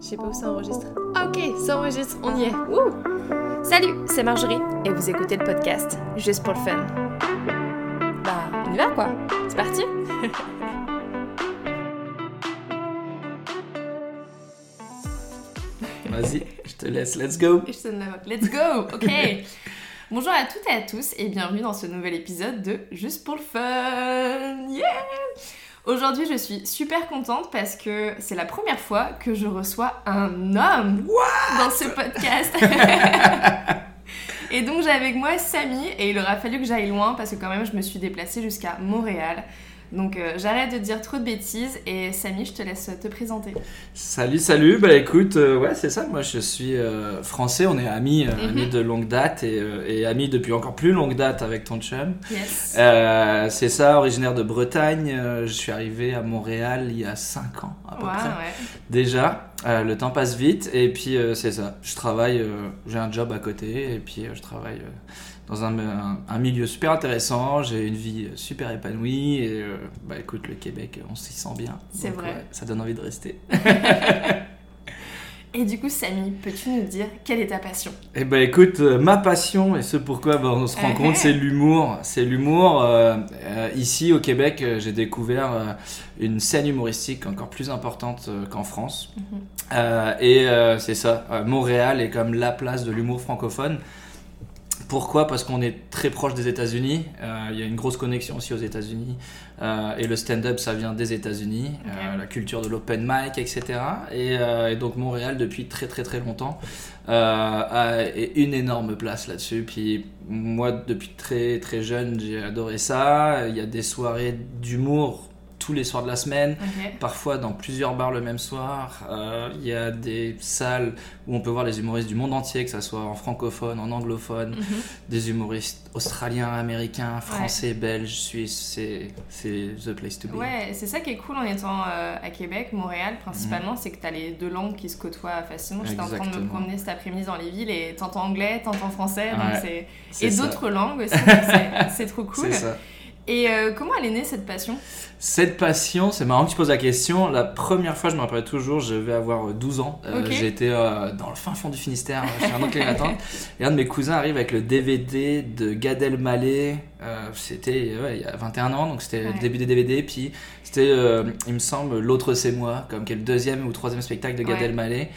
Je sais pas où ça enregistre. Ok, ça enregistre, on y est. Salut, c'est Marjorie et vous écoutez le podcast Juste pour le fun. Bah, on y va quoi? C'est parti? Vas-y, je te laisse, let's go! Je te donne la voix. Let's go! Ok! Bonjour à toutes et à tous et bienvenue dans ce nouvel épisode de Juste pour le fun! Yeah! Aujourd'hui, je suis super contente parce que c'est la première fois que je reçois un homme dans ce podcast. et donc j'ai avec moi Samy et il aura fallu que j'aille loin parce que quand même je me suis déplacée jusqu'à Montréal. Donc euh, j'arrête de dire trop de bêtises et Samy, je te laisse te présenter. Salut, salut, bah écoute, euh, ouais, c'est ça, moi je suis euh, français, on est amis, Mhm. amis de longue date et, et amis depuis encore plus longue date avec ton chum. Yes. C'est ça, originaire de Bretagne, je suis arrivé à Montréal il y a 5 ans à peu près. ouais. Déjà, euh, le temps passe vite et puis euh, c'est ça, je travaille, euh, j'ai un job à côté et puis je travaille dans un, un- un milieu super intéressant, j'ai une vie super épanouie et euh, bah écoute, le Québec, on s'y sent bien. C'est vrai. ouais, ça donne envie de rester. Et du coup, Samy, peux-tu nous dire quelle est ta passion? Eh ben écoute, euh, ma passion et ce pourquoi bah, on se rend compte, c'est l'humour. C'est l'humour. euh, euh, ici au Québec, j'ai découvert une scène humoristique encore plus importante qu'en France. Mhm. Et c'est ça, Montréal est comme la place de l'humour francophone. Pourquoi? Parce qu'on est très proche des États-Unis. Euh, Il y a une grosse connexion aussi aux États-Unis. Euh, et le stand-up, ça vient des États-Unis. Euh, la culture de l'open mic, etc. Et, et donc Montréal, depuis très très très longtemps, a une énorme place là-dessus. Puis moi, depuis très très jeune, j'ai adoré ça. Il y a des soirées d'humour tous les soirs de la semaine parfois dans plusieurs bars le même soir. Euh, Il y a des salles où on peut voir les humoristes du monde entier, que ce soit en francophone, en anglophone, Mhm. des humoristes australiens, américains, français, belges, suisses. C'est the place to be. Ouais, c'est ça qui est cool en étant euh, à Québec, Montréal principalement, c'est que t'as les deux langues qui se côtoient facilement. J'étais en train de me promener cet après-midi dans les villes et t'entends anglais, t'entends français, Ouais, Et d'autres langues aussi, c'est- trop cool. Ça. Et euh, comment elle est née cette passion? Cette passion, c'est marrant que tu poses la question. La première fois, je me rappelle toujours, je vais avoir euh, 12 ans. Euh. J'étais euh, dans le fin fond du Finistère, chez un oncle et un de mes cousins arrive avec le DVD de Gad Elmaleh. Euh, c'était ouais, il y a 21 ans, donc c'était Ouais. le début des DVD. Puis c'était, euh, il me semble, L'autre c'est moi, comme qui est le deuxième ou troisième spectacle de Gad Ouais. Elmaleh.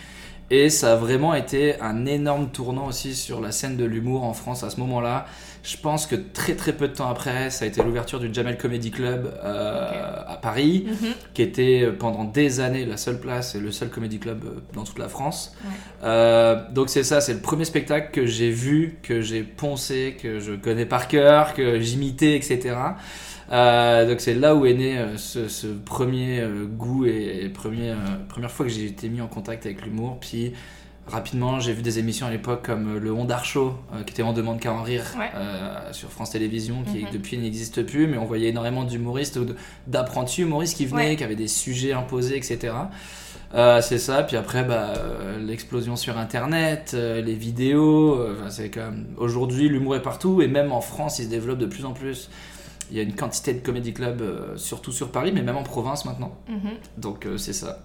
Et ça a vraiment été un énorme tournant aussi sur la scène de l'humour en France à ce moment-là. Je pense que très très peu de temps après, ça a été l'ouverture du Jamel Comedy Club euh, à Paris, Mhm. qui était euh, pendant des années la seule place et le seul comedy club euh, dans toute la France. Ouais. Euh, donc c'est ça, c'est le premier spectacle que j'ai vu, que j'ai poncé, que je connais par cœur, que j'imitais, etc. Euh, donc c'est là où est né euh, ce, ce premier euh, goût et, et premier, première fois que j'ai été mis en contact avec l'humour. Puis rapidement, j'ai vu des émissions à l'époque comme le Hondar Show, qui était On demande qu'à en rire, Ouais. sur France Télévisions, qui Mhm. depuis n'existe plus, mais on voyait énormément d'humoristes ou d'apprentis humoristes qui venaient, Ouais. qui avaient des sujets imposés, etc. C'est ça, puis après bah, l'explosion sur internet, les vidéos, c'est comme aujourd'hui l'humour est partout et même en France il se développe de plus en plus. Il y a une quantité de comédie clubs, euh, surtout sur Paris, mais même en province maintenant. Mhm. Donc euh, c'est ça,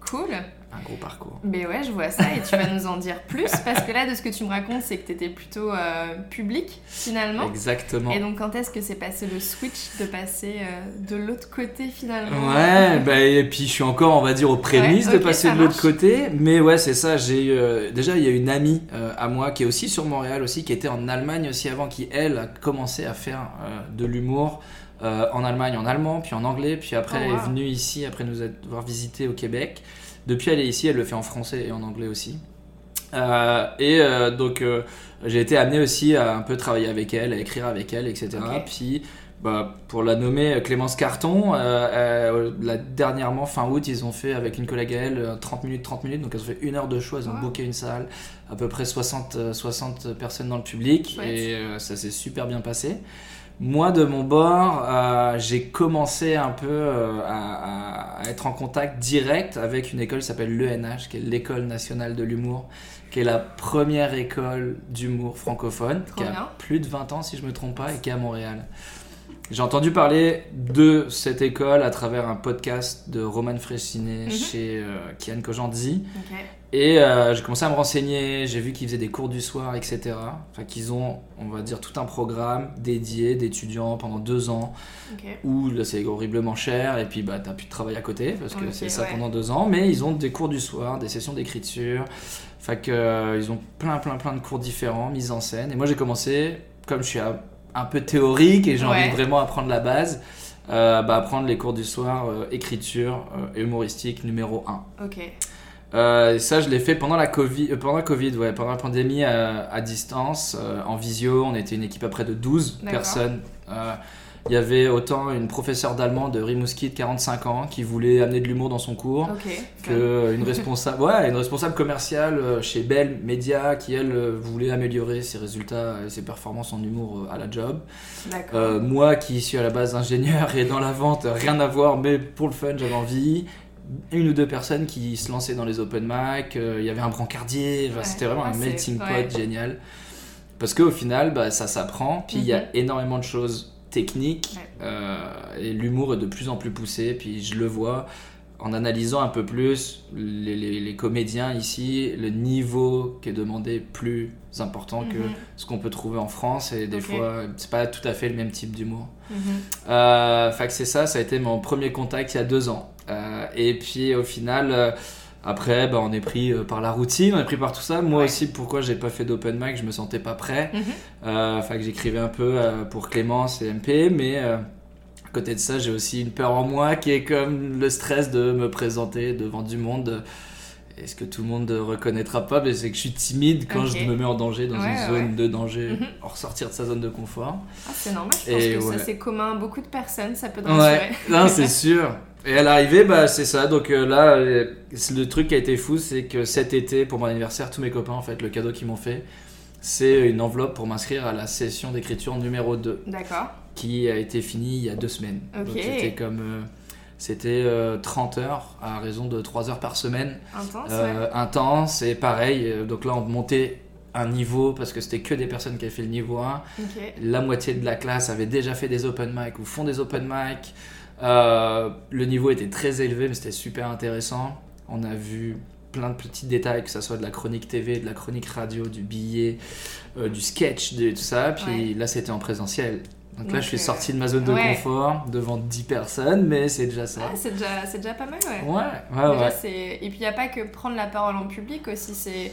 Cool. Un gros parcours. Mais ouais, je vois ça et tu vas nous en dire plus parce que là, de ce que tu me racontes, c'est que t'étais plutôt euh, public finalement. Exactement. Et donc, quand est-ce que c'est passé le switch de passer euh, de l'autre côté finalement? Ouais, bah, et puis je suis encore, on va dire, aux prémices Ouais, de passer de l'autre côté. Mais ouais, c'est ça. J'ai euh, déjà, il y a une amie à moi qui est aussi sur Montréal aussi, qui était en Allemagne aussi avant, qui elle a commencé à faire de l'humour en Allemagne en allemand, puis en anglais, puis après Oh, elle est venue ici après nous avoir visité au Québec. Depuis, elle est ici, elle le fait en français et en anglais aussi. Euh, et euh, donc, euh, j'ai été amené aussi à un peu travailler avec elle, à écrire avec elle, etc. Puis, bah, pour la nommer Clémence Carton, la, dernièrement, fin août, ils ont fait avec une collègue à elle euh, 30 minutes, 30 minutes. Donc, elles ont fait une heure de show, elles ont Wow. booké une salle, à peu près 60, euh, 60 personnes dans le public. Et ça s'est super bien passé. Moi, de mon bord, euh, j'ai commencé un peu euh, à, être en contact direct avec une école qui s'appelle l'ENH, qui est l'École nationale de l'humour, qui est la première école d'humour francophone, Trop qui a plus de 20 ans, si je me trompe pas, et qui est à Montréal. j'ai entendu parler de cette école à travers un podcast de Roman Fressinet Mhm. chez euh, Kian Kojandzi. Ok. Et euh, j'ai commencé à me renseigner, j'ai vu qu'ils faisaient des cours du soir, etc. Enfin, qu'ils ont, on va dire, tout un programme dédié d'étudiants pendant deux ans, Ok. où là c'est horriblement cher, et puis bah t'as plus de travail à côté, parce que c'est ça ouais. pendant deux ans, mais ils ont des cours du soir, des sessions d'écriture, enfin que euh, ont plein plein plein de cours différents, mis en scène. Et moi j'ai commencé, comme je suis un, un peu théorique et j'ai Ouais. envie de vraiment apprendre la base, euh, bah, apprendre les cours du soir, euh, écriture et humoristique numéro 1. Ok. Euh, ça, je l'ai fait pendant la Covid, euh, pendant la Covid, ouais, pendant la pandémie à, à distance, euh, en visio. On était une équipe à près de 12 D'accord. personnes. Euh, Il y avait autant une professeure d'allemand de Rimouski de 45 ans qui voulait amener de l'humour dans son cours Ok. que une responsable, ouais, une responsable commerciale euh, chez Bell Media qui elle euh, voulait améliorer ses résultats et ses performances en humour euh, à la job. Euh, moi qui suis à la base ingénieur et dans la vente, rien à voir, mais pour le fun, j'avais envie. Une ou deux personnes qui se lançaient dans les open mic, euh, il y avait un brancardier, Ouais. c'était vraiment un melting pot ouais. génial. Parce qu'au final, bah, ça s'apprend, puis il y a Mhm. énormément de choses techniques, Ouais. euh, et l'humour est de plus en plus poussé, puis je le vois en analysant un peu plus les, les- les comédiens ici, le niveau qui est demandé est plus important que Mhm. ce qu'on peut trouver en France et des Ok. fois c'est pas tout à fait le même type d'humour. Euh, fait que c'est ça, ça a été mon premier contact il y a deux ans. Euh, et puis au final, euh, après, bah, on est pris euh, par la routine, on est pris par tout ça. Moi Ouais. aussi, pourquoi j'ai pas fait d'open mic, je me sentais pas prêt. Mhm. Euh, fait que j'écrivais un peu euh, pour Clémence et MP, mais euh, à côté de ça, j'ai aussi une peur en moi qui est comme le stress de me présenter devant du monde. Est-ce que tout le monde reconnaîtra pas? Mais c'est que je suis timide quand je me mets en danger dans Ouais, une ouais, zone de danger, Mhm. en ressortir de sa zone de confort. Ah, c'est normal, je pense Et que ça c'est commun à beaucoup de personnes, ça peut te rassurer. non, c'est sûr. Et à l'arrivée, bah, c'est ça. Donc euh, là, euh, le truc qui a été fou, c'est que cet été, pour mon anniversaire, tous mes copains, en fait, le cadeau qu'ils m'ont fait, c'est une enveloppe pour m'inscrire à la session d'écriture numéro 2, D'accord. qui a été finie il y a deux semaines. Ok. Donc c'était comme. euh, c'était euh, 30 heures à raison de 3 heures par semaine. Intense, Euh, ouais. intense et pareil. euh, Donc là, on montait un niveau parce que c'était que des personnes qui avaient fait le niveau 1. Ok. La moitié de la classe avait déjà fait des open mic ou font des open mic. Euh, le niveau était très élevé, mais c'était super intéressant. On a vu plein de petits détails, que ce soit de la chronique TV, de la chronique radio, du billet, euh, du sketch, de tout ça. Puis Ouais. là, c'était en présentiel. Donc là, je suis euh, sorti de ma zone de ouais. confort devant 10 personnes, mais c'est déjà ça. Ah, c'est déjà, déjà pas mal, ouais. Ouais, ouais, Déjà, ouais. Et puis, il n'y a pas que prendre la parole en public aussi, c'est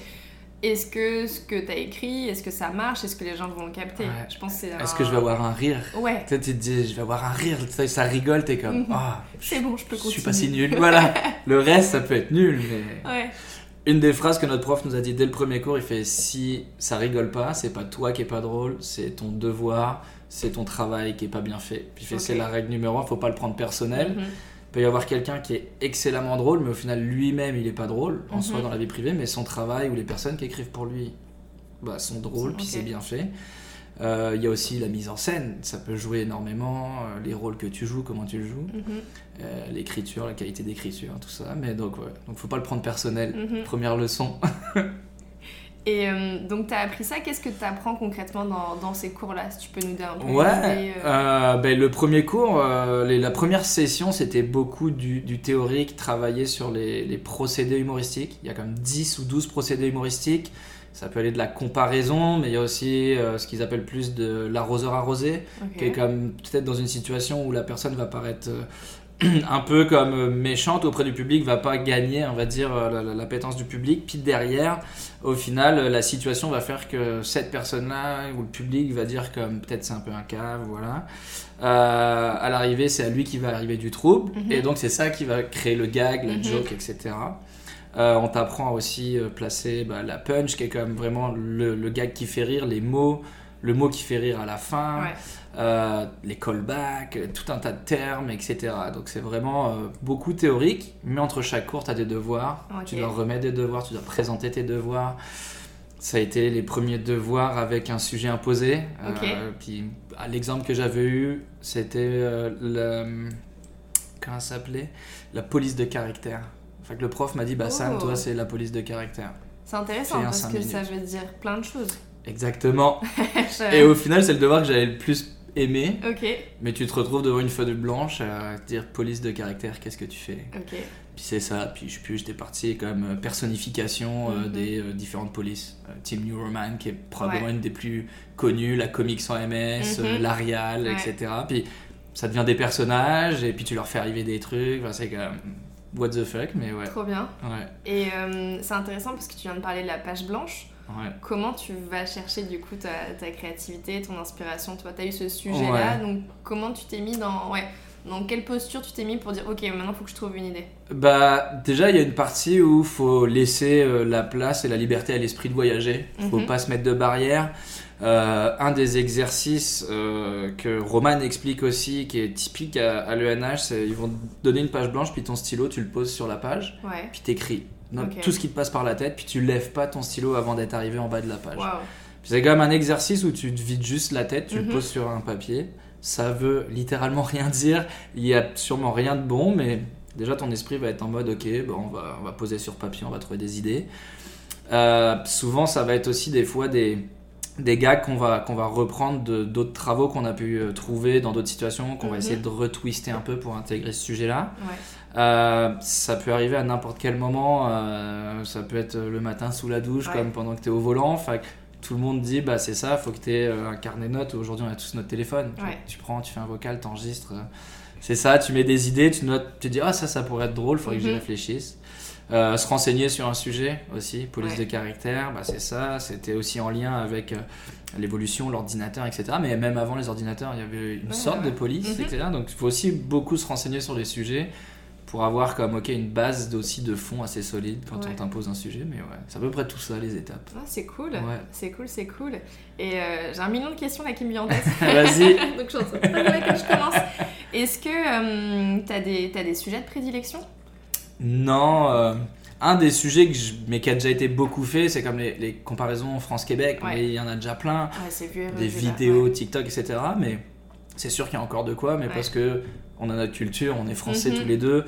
est-ce que ce que tu as écrit, est-ce que ça marche, est-ce que les gens vont le capter Ouais. Je pense c'est. Est-ce un- que je vais avoir un rire Ouais, Tu te dis, je vais avoir un rire, ça rigole, t'es comme, Mhm. ah, c'est bon, je peux je continuer. suis pas si nul. Voilà, le reste, ça peut être nul, mais. Ouais, Une des phrases que notre prof nous a dit dès le premier cours, il fait si ça rigole pas, c'est pas toi qui est pas drôle, c'est ton devoir, c'est ton travail qui est pas bien fait. Puis il fait c'est la règle numéro un, faut pas le prendre personnel. Mhm. Peut y avoir quelqu'un qui est excellemment drôle, mais au final lui-même il est pas drôle en Mhm. soi dans la vie privée, mais son travail ou les personnes qui écrivent pour lui bah, sont drôles, puis c'est bien fait. Euh, Il y a aussi la mise en scène, ça peut jouer énormément, euh, les rôles que tu joues, comment tu le joues, Mhm. euh, l'écriture, la qualité d'écriture, tout ça. Mais donc, ouais. donc faut pas le prendre personnel. Mhm. Première leçon. Et euh, donc, tu as appris ça, qu'est-ce que tu apprends concrètement dans, dans ces cours-là Si tu peux nous dire un peu? Ouais, euh, euh, ben, le premier cours, euh, les- la première session, c'était beaucoup du, du théorique, travailler sur les, les procédés humoristiques. Il y a comme 10 ou 12 procédés humoristiques. Ça peut aller de la comparaison, mais il y a aussi ce qu'ils appellent plus de l'arroseur arrosé, qui est comme peut-être dans une situation où la personne va paraître un peu comme euh, méchante auprès du public, va pas gagner, on va dire, euh, la- la- l'appétence du public. Puis derrière, au final, euh, la situation va faire que cette personne-là, ou le public, va dire comme peut-être c'est un peu un cave, voilà. Euh, à l'arrivée, c'est à lui qui va arriver du trouble. Mhm. Et donc, c'est ça qui va créer le gag, la Mhm. joke, etc. Euh, on t'apprend aussi placer bah, la punch, qui est comme vraiment le, le gag qui fait rire, les mots, le mot qui fait rire à la fin Ouais. Euh, les callbacks, tout un tas de termes, etc. Donc c'est vraiment euh, beaucoup théorique, mais entre chaque cours, tu as des devoirs. Tu dois remettre des devoirs, tu dois présenter tes devoirs. Ça a été les premiers devoirs avec un sujet imposé. Euh, puis l'exemple que j'avais eu, c'était le... Comment ça s'appelait? La police de caractère. Enfin, que le prof m'a dit, bah Sam, Oh. toi, c'est la police de caractère. C'est intéressant parce que ça veut dire plein de choses. Exactement. Je- Et au final, c'est le devoir que j'avais le plus aimer, Ok, mais tu te retrouves devant une feuille blanche à te dire police de caractère, qu'est-ce que tu fais? Ok. Puis c'est ça, puis je plus, j'étais parti comme euh, personnification euh, Mhm. des euh, différentes polices. Euh, Team New Roman, qui est probablement Ouais. une des plus connues, la Comics sans MS, Mhm. l'Arial, Ouais. etc. Puis ça devient des personnages, et puis tu leur fais arriver des trucs, enfin, c'est comme what the fuck, mais ouais. Trop bien. Ouais, Et c'est intéressant parce que tu viens de parler de la page blanche. Ouais. Comment tu vas chercher du coup ta, ta créativité, ton inspiration? Toi, tu as eu ce sujet-là, donc comment tu t'es mis dans. Ouais, dans quelle posture tu t'es mis pour dire ok, maintenant il faut que je trouve une idée? Bah, déjà, il y a une partie où faut laisser euh, la place et la liberté à l'esprit de voyager. Faut Mhm. pas se mettre de barrières. Euh, un des exercices euh, que Roman explique aussi, qui est typique à, à l'ENH, c'est ils vont te donner une page blanche, puis ton stylo, tu le poses sur la page, Ouais. puis t'écris. Tout ce qui te passe par la tête, puis tu lèves pas ton stylo avant d'être arrivé en bas de la page. Puis C'est quand même un exercice où tu te vides juste la tête, tu Mhm. le poses sur un papier. Ça veut littéralement rien dire. Il y a sûrement rien de bon, mais déjà ton esprit va être en mode ok, bon, on, va, on va poser sur papier, on va trouver des idées. Euh, souvent, ça va être aussi des fois des, des gags qu'on va, qu'on va reprendre de- d'autres travaux qu'on a pu euh, trouver dans d'autres situations, qu'on va Mhm. essayer de retwister un peu pour intégrer ce sujet-là. Ouais. Euh, ça peut arriver à n'importe quel moment. euh, ça peut être le matin sous la douche, Ouais. comme pendant que tu es au volant. Enfin, tout le monde dit bah c'est ça, faut que tu aies un carnet de notes. Aujourd'hui, on a tous notre téléphone. Tu- Ouais. Tu, prends, tu fais un vocal, t'enregistres. euh, C'est ça, tu mets des idées, tu notes, tu te dis ah ça, ça pourrait être drôle, faudrait que j'y Mhm. réfléchisse. Euh, se renseigner sur un sujet aussi, police Ouais. de caractère, bah c'est ça. C'était aussi en lien avec euh, l'évolution, l'ordinateur, etc. Mais même avant les ordinateurs, il y avait une sorte de police, Mhm. etc. Donc il faut aussi beaucoup se renseigner sur les sujets pour avoir comme ok une base aussi de fond assez solide quand Ouais. on t'impose un sujet. Mais ouais, c'est à peu près tout ça les étapes. Ah, c'est cool, Ouais. c'est cool, c'est cool. Et euh, j'ai un million de questions là qui me viennent en tête. Vas-y. Donc je sais pas je commence. Est-ce que euh, t'as des, t'as des sujets de prédilection? Non, euh, un des sujets que je, mais qui a déjà été beaucoup fait, c'est comme les, les comparaisons France-Québec, Ouais. mais il y en a déjà plein. Vu. des vidéos. TikTok, etc. Mais c'est sûr qu'il y a encore de quoi, mais parce que on a notre culture, on est français Mhm. tous les deux.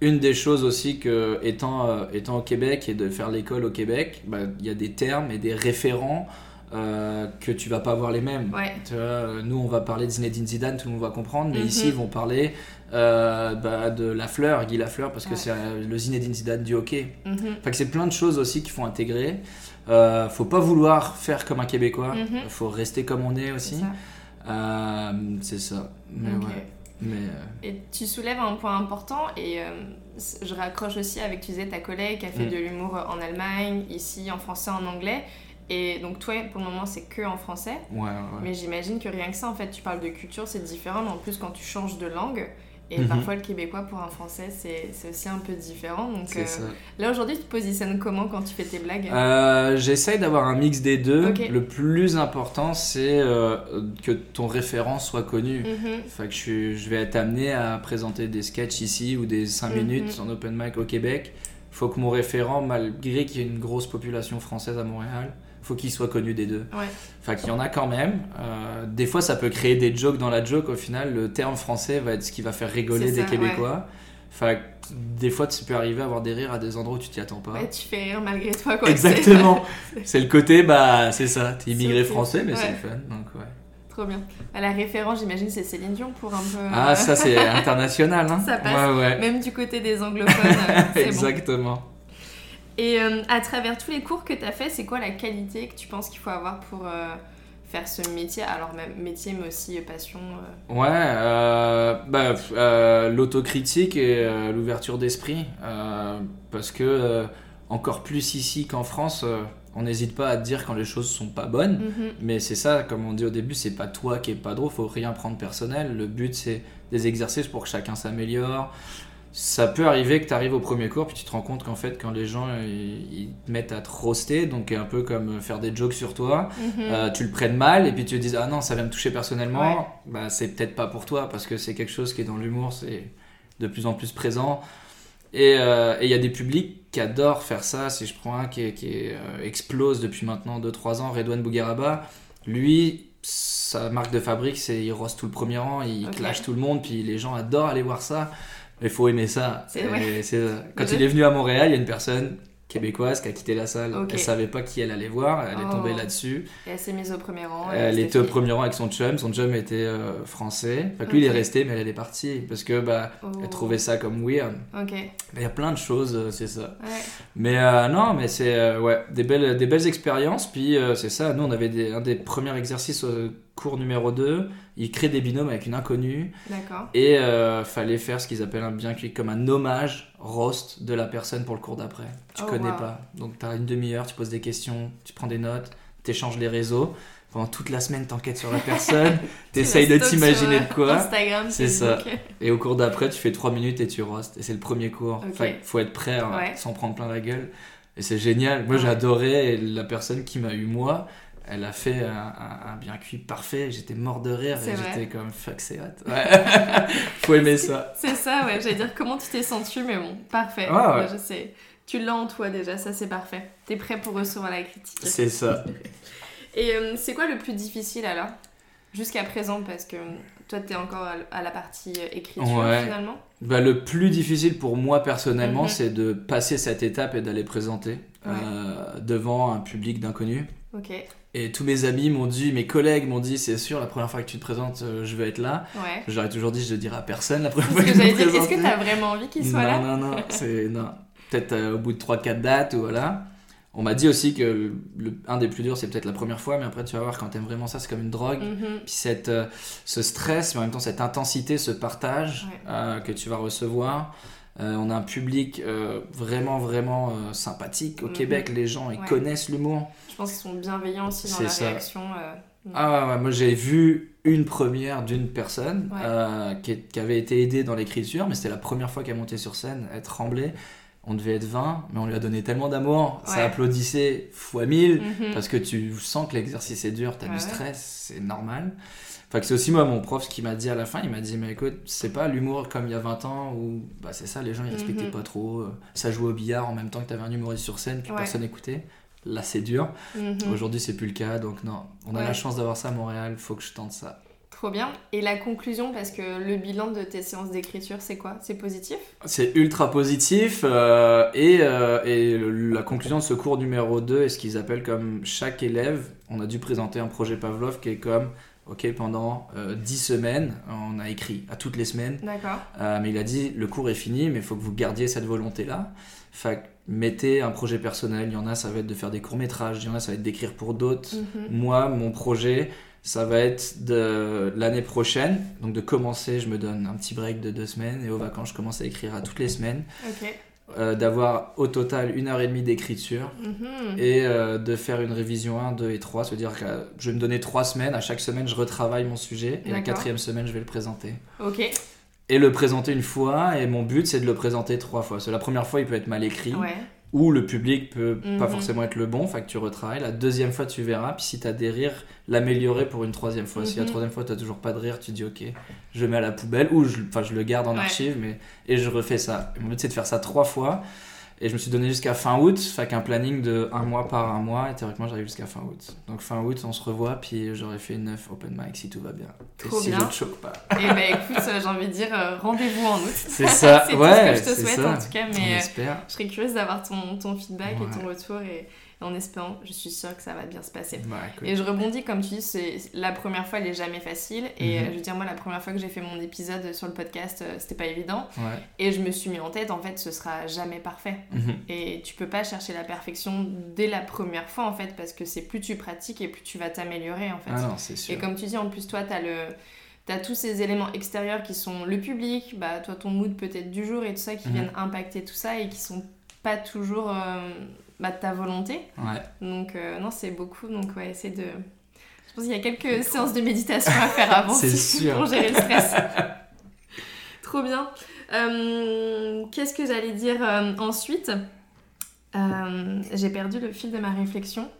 Une des choses aussi que étant, euh, étant au Québec et de faire l'école au Québec, bah, il y a des termes et des référents euh, que tu vas pas avoir les mêmes. Ouais. Tu vois, euh, nous on va parler de Zinedine Zidane, tout le monde va comprendre, mais Mhm. ici ils vont parler euh, bah, de Lafleur, Guy Lafleur, parce que Ouais. c'est le Zinedine Zidane du hockey. Mhm. Enfin c'est plein de choses aussi qu'il faut intégrer. Euh, faut pas vouloir faire comme un Québécois. Mhm. Faut rester comme on est C'est aussi. ça. Euh, c'est ça. Mais ouais. Mais euh, Et tu soulèves un point important et euh, je raccroche aussi avec, tu disais, ta collègue qui a fait Mm. de l'humour en Allemagne, ici en français, en anglais. Et donc toi, pour le moment, c'est que en français. ouais, ouais. Mais j'imagine que rien que ça, en fait, tu parles de culture, c'est différent. Mais en plus, quand tu changes de langue, et Mhm. parfois le québécois pour un français, c'est aussi un peu différent. Donc euh, ça. là, aujourd'hui, tu te positionnes comment quand tu fais tes blagues? Euh, J'essaye d'avoir un mix des deux. Le plus important, c'est euh, que ton référent soit connu. Mhm. Que je, je vais être amené à présenter des sketchs ici ou des 5 Mhm. minutes en open mic au Québec. Faut que mon référent, malgré qu'il y ait une grosse population française à Montréal, faut qu'il soit connu des deux. Ouais. Enfin, qu'il y en a quand même. Euh, des fois, ça peut créer des jokes dans la joke. Au final, le terme français va être ce qui va faire rigoler des Québécois. Enfin, des fois, tu peux arriver à avoir des rires à des endroits où tu t'y attends pas. Ouais, tu fais rire malgré toi, quoi. Exactement. c'est le côté, bah, c'est ça. T'es immigré français, mais c'est le fun. Donc, ouais. Trop bien. Bah, la référence, j'imagine, c'est Céline Dion pour un peu. Ah, euh, ça, c'est international. Hein. Ça passe. Ouais, ouais. Même du côté des anglophones, euh, c'est bon. Et euh, à travers tous les cours que tu as fait, c'est quoi la qualité que tu penses qu'il faut avoir pour euh, faire ce métier Alors, même métier, mais aussi euh, passion. euh? Ouais, bah, l'autocritique et l'ouverture d'esprit. parce que, encore plus ici qu'en France, on n'hésite pas à te dire quand les choses sont pas bonnes. Mhm. Mais c'est ça, comme on dit au début, c'est pas toi qui est pas drôle, faut rien prendre personnel. Le but, c'est des exercices pour que chacun s'améliore. Ça peut arriver que tu arrives au premier cours, puis tu te rends compte qu'en fait, quand les gens ils, ils te mettent à te roaster, donc un peu comme faire des jokes sur toi, Mhm. euh, tu le prennes mal, et puis tu te dis, ah non, ça va me toucher personnellement, Ouais. bah c'est peut-être pas pour toi, parce que c'est quelque chose qui est dans l'humour, c'est de plus en plus présent. Et euh, il y a des publics qui adorent faire ça. Si je prends un qui, est- qui est, euh, explose depuis maintenant 2-3 ans, Redouane Bougueraba, lui, sa marque de fabrique, c'est il roste tout le premier rang, il clash tout le monde, puis les gens adorent aller voir ça. Il faut aimer ça. C'est- ouais. Quand Je- il est venu à Montréal, il y a une personne québécoise qui a quitté la salle. Ok. Elle savait pas qui elle allait voir, elle est Oh. tombée là-dessus. Et elle s'est mise au premier rang. Elle était au premier rang avec son chum, son chum était euh, français. Lui il est resté, mais elle, elle est partie parce que bah, Oh. elle trouvait ça comme weird. Ok. Il y a plein de choses, euh, c'est ça. Ouais. Mais euh, non, mais c'est euh, ouais, des belles, des belles expériences. Puis c'est ça, nous on avait des, un des premiers exercices cours numéro 2. Il crée des binômes avec une inconnue. D'accord. Et euh, fallait faire ce qu'ils appellent un bien cuit comme un hommage roast de la personne pour le cours d'après. Tu Oh, connais wow. pas. Donc tu as une demi-heure, tu poses des questions, tu prends des notes, tu échanges les réseaux. Pendant toute la semaine, t'enquêtes sur la personne, t'essayes de t'imaginer de quoi. Instagram, C'est ça. Et au cours d'après, tu fais 3 minutes et tu roast. Et c'est le premier cours. Ok. Enfin, faut être prêt à Ouais. s'en prendre plein la gueule. Et c'est génial. Moi, Ouais. j'adorais. La personne qui m'a eu, moi, elle a fait un, un- un bien cuit parfait. J'étais mort de rire. Et j'étais comme fuck, c'est hot. Ouais. faut aimer ça. C'est ça, ouais. J'allais dire comment tu t'es senti, mais bon, parfait. Ah ouais. Je sais. Tu l'as en toi déjà, ça c'est parfait. T'es prêt pour recevoir la critique. C'est ça. Et euh, c'est quoi le plus difficile alors? Jusqu'à présent, parce que toi t'es encore à la partie euh, écriture Ouais. finalement? Bah, le plus difficile pour moi personnellement, Mhm. c'est de passer cette étape et d'aller présenter Ouais. euh, devant un public d'inconnus. Et tous mes amis m'ont dit, mes collègues m'ont dit, c'est sûr, la première fois que tu te présentes, euh, je veux être là. ouais. J'aurais toujours dit, je le dirai à personne la première fois que que je me est-ce que présenter. t'as vraiment envie qu'il soit non, là Non, non, c'est non. Peut-être euh, au bout de 3-4 dates ou voilà. On m'a dit aussi que le, le- un des plus durs, c'est peut-être la première fois, mais après tu vas voir quand t'aimes vraiment ça, c'est comme une drogue. Mhm. Puis cette, euh, ce stress, mais en même temps cette intensité, ce partage Ouais. que tu vas recevoir. Euh, on a un public euh, vraiment, vraiment euh, sympathique. Au Mhm. Québec, les gens, ils Ouais. connaissent l'humour. Je pense qu'ils sont bienveillants aussi dans la ça. réaction. Ah ouais, moi j'ai vu une première d'une personne Ouais. qui, avait été aidée dans l'écriture, mais c'était la première fois qu'elle montait sur scène, elle tremblait. On devait être 20, mais on lui a donné tellement d'amour, ça applaudissait fois 1000, mhm. parce que tu sens que l'exercice est dur, t'as Ouais, du stress, c'est normal. Enfin, que c'est aussi moi, mon prof, qui m'a dit à la fin, il m'a dit, mais écoute, c'est pas l'humour comme il y a 20 ans où, bah c'est ça, les gens ils respectaient Mhm. pas trop, euh, ça jouait au billard en même temps que t'avais un humoriste sur scène, puis Ouais. personne écoutait. Là, c'est dur. Mhm. Aujourd'hui, c'est plus le cas, donc non. On a Ouais. la chance d'avoir ça à Montréal, faut que je tente ça. Trop bien. Et la conclusion, parce que le bilan de tes séances d'écriture, c'est quoi? C'est positif? C'est ultra positif, euh, et, euh, et le- la conclusion de ce cours numéro 2 est ce qu'ils appellent comme chaque élève, on a dû présenter un projet Pavlov qui est comme, ok, pendant euh, 10 semaines, on a écrit à toutes les semaines, D'accord. Euh, mais il a dit, le cours est fini, mais il faut que vous gardiez cette volonté-là. Fait mettez un projet personnel, il y en a, ça va être de faire des courts-métrages, il y en a, ça va être d'écrire pour d'autres. Mhm. Moi, mon projet, ça va être de l'année prochaine, donc de commencer, je me donne un petit break de deux semaines, et aux vacances, je commence à écrire à toutes les semaines, Ok. Euh, d'avoir au total une heure et demie d'écriture, Mhm. et euh, de faire une révision 1, 2 et 3, c'est-à-dire que euh, je vais me donner trois semaines, à chaque semaine, je retravaille mon sujet, et la quatrième semaine, je vais le présenter. Ok. Et le présenter une fois, et mon but, c'est de le présenter trois fois. Parce que la première fois, il peut être mal écrit, Ouais. Ou le public peut pas Mhm. forcément être le bon, fait que tu retravailles. La deuxième fois, tu verras, puis si t'as des rires, l'améliorer pour une troisième fois. Si la Mhm. troisième fois, t'as toujours pas de rire, tu dis ok, je mets à la poubelle, ou je, enfin, je le garde en Ouais. archive, mais, et je refais ça. Mon but, c'est de faire ça trois fois. Et je me suis donné jusqu'à fin août, fait qu'un planning de un mois par un mois, et théoriquement j'arrive jusqu'à fin août. Donc fin août, on se revoit, puis j'aurai fait 9 open mic si tout va bien. Trop et si bien. je ne choque pas. Et bah écoute, euh, j'ai envie de dire euh, rendez-vous en août. C'est ça, c'est ouais, tout ce que je te souhaite ça. en tout cas, mais euh, je serais curieuse d'avoir ton, ton feedback et ton retour et, et en espérant, je suis sûre que ça va bien se passer. Bah. Et je rebondis, comme tu dis, c'est la première fois, elle est jamais facile. Et Mhm. euh, je veux dire, moi, la première fois que j'ai fait mon épisode sur le podcast, euh, c'était pas évident. Ouais. Et je me suis mis en tête, en fait, ce sera jamais parfait. Mhm. Et tu peux pas chercher la perfection dès la première fois, en fait, parce que c'est plus tu pratiques et plus tu vas t'améliorer, en fait. Ah non, sûr. Et comme tu dis, en plus, toi, t'as le... T'as tous ces éléments extérieurs qui sont le public, bah, toi, ton mood peut-être du jour et tout ça, qui Mhm. viennent impacter tout ça et qui sont pas toujours euh, bah, de ta volonté. Ouais. Donc, euh, non, c'est beaucoup. Donc, ouais, essayer de. Je pense qu'il y a quelques séances de méditation à faire avant sûr. pour gérer le stress. Trop bien. Euh, Qu'est-ce que j'allais dire euh, ensuite? J'ai perdu le fil de ma réflexion.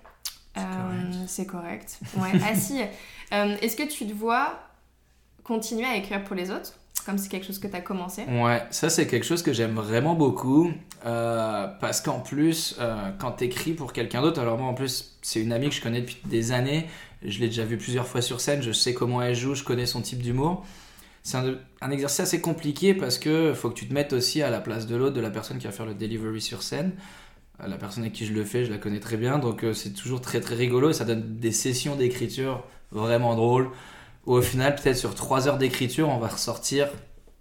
C'est correct. Correct. Ouais. Ah si. Est-ce que tu te vois continuer à écrire pour les autres? Comme c'est quelque chose que tu as commencé Ouais, ça c'est quelque chose que j'aime vraiment beaucoup euh, parce qu'en plus, euh, quand t'écris pour quelqu'un d'autre, alors moi en plus c'est une amie que je connais depuis des années, je l'ai déjà vue plusieurs fois sur scène, je sais comment elle joue, je connais son type d'humour. C'est un, exercice assez compliqué parce que faut que tu te mettes aussi à la place de l'autre, de la personne qui va faire le delivery sur scène. La personne avec qui je le fais, je la connais très bien, donc euh, c'est toujours très très rigolo et ça donne des sessions d'écriture vraiment drôles. Où au final, peut-être sur 3 heures d'écriture, on va ressortir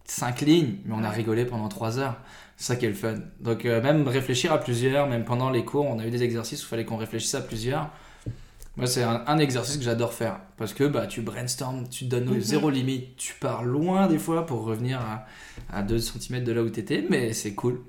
5 lignes, mais on a rigolé pendant 3 heures. C'est ça qui est le fun. Donc euh, même réfléchir à plusieurs, même pendant les cours, on a eu des exercices où il fallait qu'on réfléchisse à plusieurs. Moi, c'est un, un exercice que j'adore faire parce que bah, tu brainstorm, tu te donnes Mhm. zéro limite, tu pars loin des fois pour revenir à, à 2 cm de là où tu étais, mais c'est cool.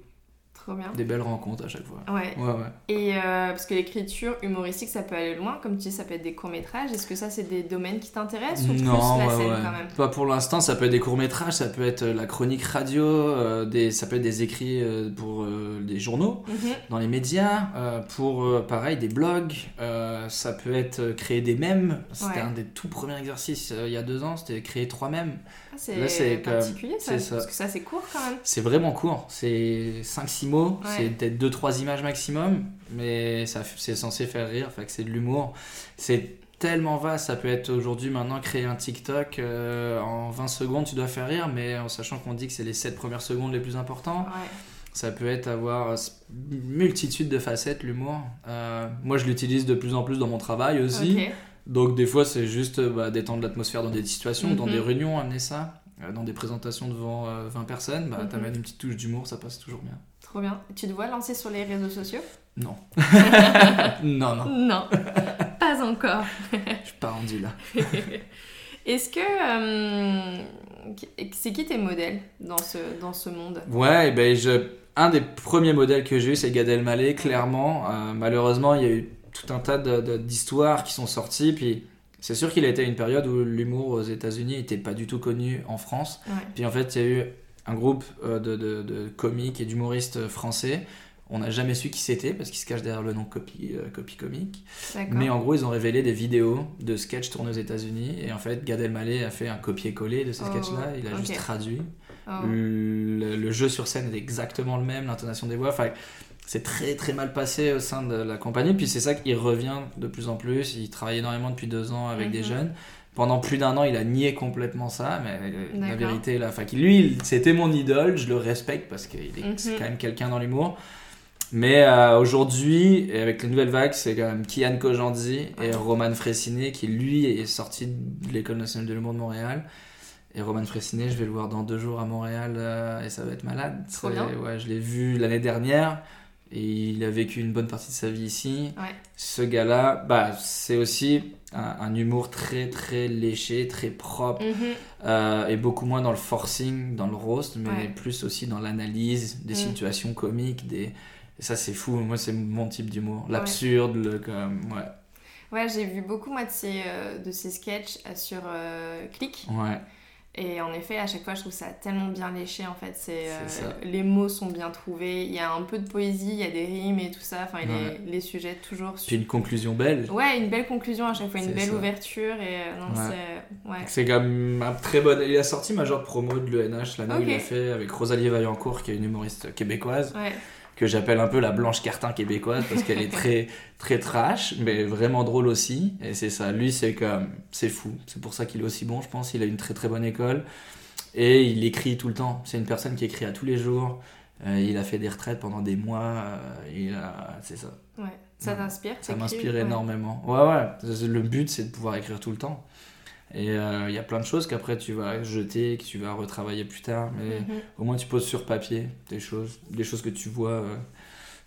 Trop bien. Des belles rencontres à chaque fois. Ouais. Ouais, ouais. Et euh, parce que l'écriture humoristique, ça peut aller loin. Comme tu dis, ça peut être des courts-métrages. Est-ce que ça, c'est des domaines qui t'intéressent ou plus la ouais, scène ouais. quand même? Pas pour l'instant, ça peut être des courts-métrages, ça peut être la chronique radio, euh, des, ça peut être des écrits euh, pour euh, des journaux. Mhm. dans les médias, euh, pour euh, pareil des blogs, euh, ça peut être euh, créer des mèmes. C'était un des tout premiers exercices euh, il y a deux ans, c'était créer trois mèmes. Ah, c'est particulier ça. Parce que ça, c'est court quand même. C'est vraiment court, c'est 5-6 mots, Ouais. c'est peut-être 2-3 images maximum, mais c'est censé faire rire, c'est de l'humour. C'est tellement vaste, ça peut être aujourd'hui maintenant créer un TikTok euh, en 20 secondes, tu dois faire rire, mais en sachant qu'on dit que c'est les 7 premières secondes les plus importantes. Ouais. Ça peut être avoir une multitude de facettes, l'humour. Euh, moi, je l'utilise de plus en plus dans mon travail aussi. Ok. Donc, des fois, c'est juste bah, détendre l'atmosphère dans des situations, dans Mhm. des réunions, amener ça. Euh, dans des présentations devant euh, 20 personnes, bah, Mhm. t'amènes une petite touche d'humour, ça passe toujours bien. Trop bien. Tu te vois lancer sur les réseaux sociaux? Non. non, non, Non, pas encore. je suis pas rendu là. Est-ce que. euh, c'est qui tes modèles dans ce, dans ce monde? Ouais, et ben je... un des premiers modèles que j'ai eu, c'est Gad Elmaleh, clairement. Euh, malheureusement, il y a eu tout un tas d'histoires qui sont sorties, puis c'est sûr qu'il a été à une période où l'humour aux États-Unis n'était pas du tout connu en France. Ouais. Puis en fait, il y a eu un groupe euh, de, de- de comiques et d'humoristes français. On n'a jamais su qui c'était parce qu'ils se cachent derrière le nom copie, euh. D'accord. Mais en gros, ils ont révélé des vidéos de sketchs tournés aux États-Unis. Et en fait, Gad Elmaleh a fait un copier-coller de ces Oh, sketchs-là. Il a juste traduit. Oh. Le, le jeu sur scène est exactement le même, l'intonation des voix. Enfin, c'est très très mal passé au sein de la compagnie. Puis c'est ça qu'il revient de plus en plus. Il travaille énormément depuis deux ans avec des Mhm. jeunes. Pendant plus d'un an, il a nié complètement ça, mais euh, la vérité là. Enfin, lui, c'était mon idole, je le respecte parce qu'il est Mhm. quand même quelqu'un dans l'humour. Mais euh, aujourd'hui, avec les nouvelles vagues, c'est quand même Kian Kojandi et Roman Fressinet qui, lui, est sorti de l'École nationale de l'humour de Montréal. Et Roman Fressinet, je vais le voir dans deux jours à Montréal euh, et ça va être malade. Trop C'est- bien. Ouais, je l'ai vu l'année dernière et il a vécu une bonne partie de sa vie ici. Ouais. Ce gars-là, bah, c'est aussi un, un humour très très léché, très propre Mhm. euh, et beaucoup moins dans le forcing, dans le roast, mais Ouais. plus aussi dans l'analyse des Mm. situations comiques. Des... Et ça, c'est fou. Moi, c'est mon type d'humour. L'absurde, le comme. Ouais. Ouais, j'ai vu beaucoup moi de ces, euh, de ces sketchs euh, sur euh, Click. Ouais. Et en effet, à chaque fois, je trouve ça tellement bien léché. En fait, c'est euh, les mots sont bien trouvés. Il y a un peu de poésie, il y a des rimes et tout ça. Enfin, Ouais. les, les sujets toujours. Puis une conclusion belle. Ouais, une belle conclusion à chaque fois, une belle ça. ouverture et euh, non, Ouais. c'est ouais. C'est comme un très bon. Il a sorti Major Promo de l'ENH l'année où il Ok. a fait avec Rosalie Vaillancourt, qui est une humoriste québécoise, Ouais. Que j'appelle un peu la Blanche Cartin québécoise parce qu'elle est très très trash, mais vraiment drôle aussi. Et c'est ça. Lui, c'est comme. C'est fou. C'est pour ça qu'il est aussi bon, je pense. Il a une très très bonne école. Et il écrit tout le temps. C'est une personne qui écrit à tous les jours. Euh, il a fait des retraites pendant des mois. euh, il a... C'est ça. ouais. Ça Ouais. t'inspire Ça m'inspire Ouais. énormément. Ouais, ouais. Le but, c'est de pouvoir écrire tout le temps. Et euh, il y a plein de choses qu'après tu vas jeter, que tu vas retravailler plus tard. Mais Mhm. au moins, tu poses sur papier des choses, des choses que tu vois. euh,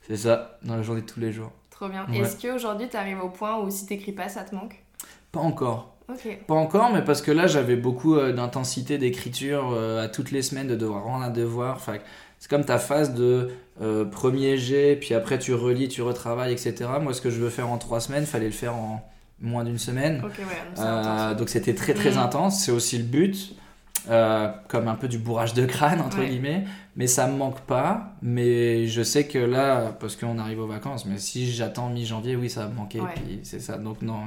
c'est ça, dans la journée de tous les jours. Trop bien. Ouais. Est-ce qu'aujourd'hui, tu arrives au point où si t'écris pas, ça te manque? Pas encore. Ok. Pas encore, mais parce que là, j'avais beaucoup euh, d'intensité d'écriture euh, à toutes les semaines, de devoir rendre un devoir. Enfin, c'est comme ta phase de euh, premier jet, puis après tu relis, tu retravailles, etc. Moi, ce que je veux faire en trois semaines, fallait le faire en moins d'une semaine. Ouais. donc Euh, donc c'était très très Mhm. intense, c'est aussi le but, euh, comme un peu du bourrage de crâne entre Ouais. guillemets, mais ça me manque pas, mais je sais que là, parce qu'on arrive aux vacances, mais si j'attends mi-janvier, oui ça va me manquer, Ouais. puis c'est ça, donc non,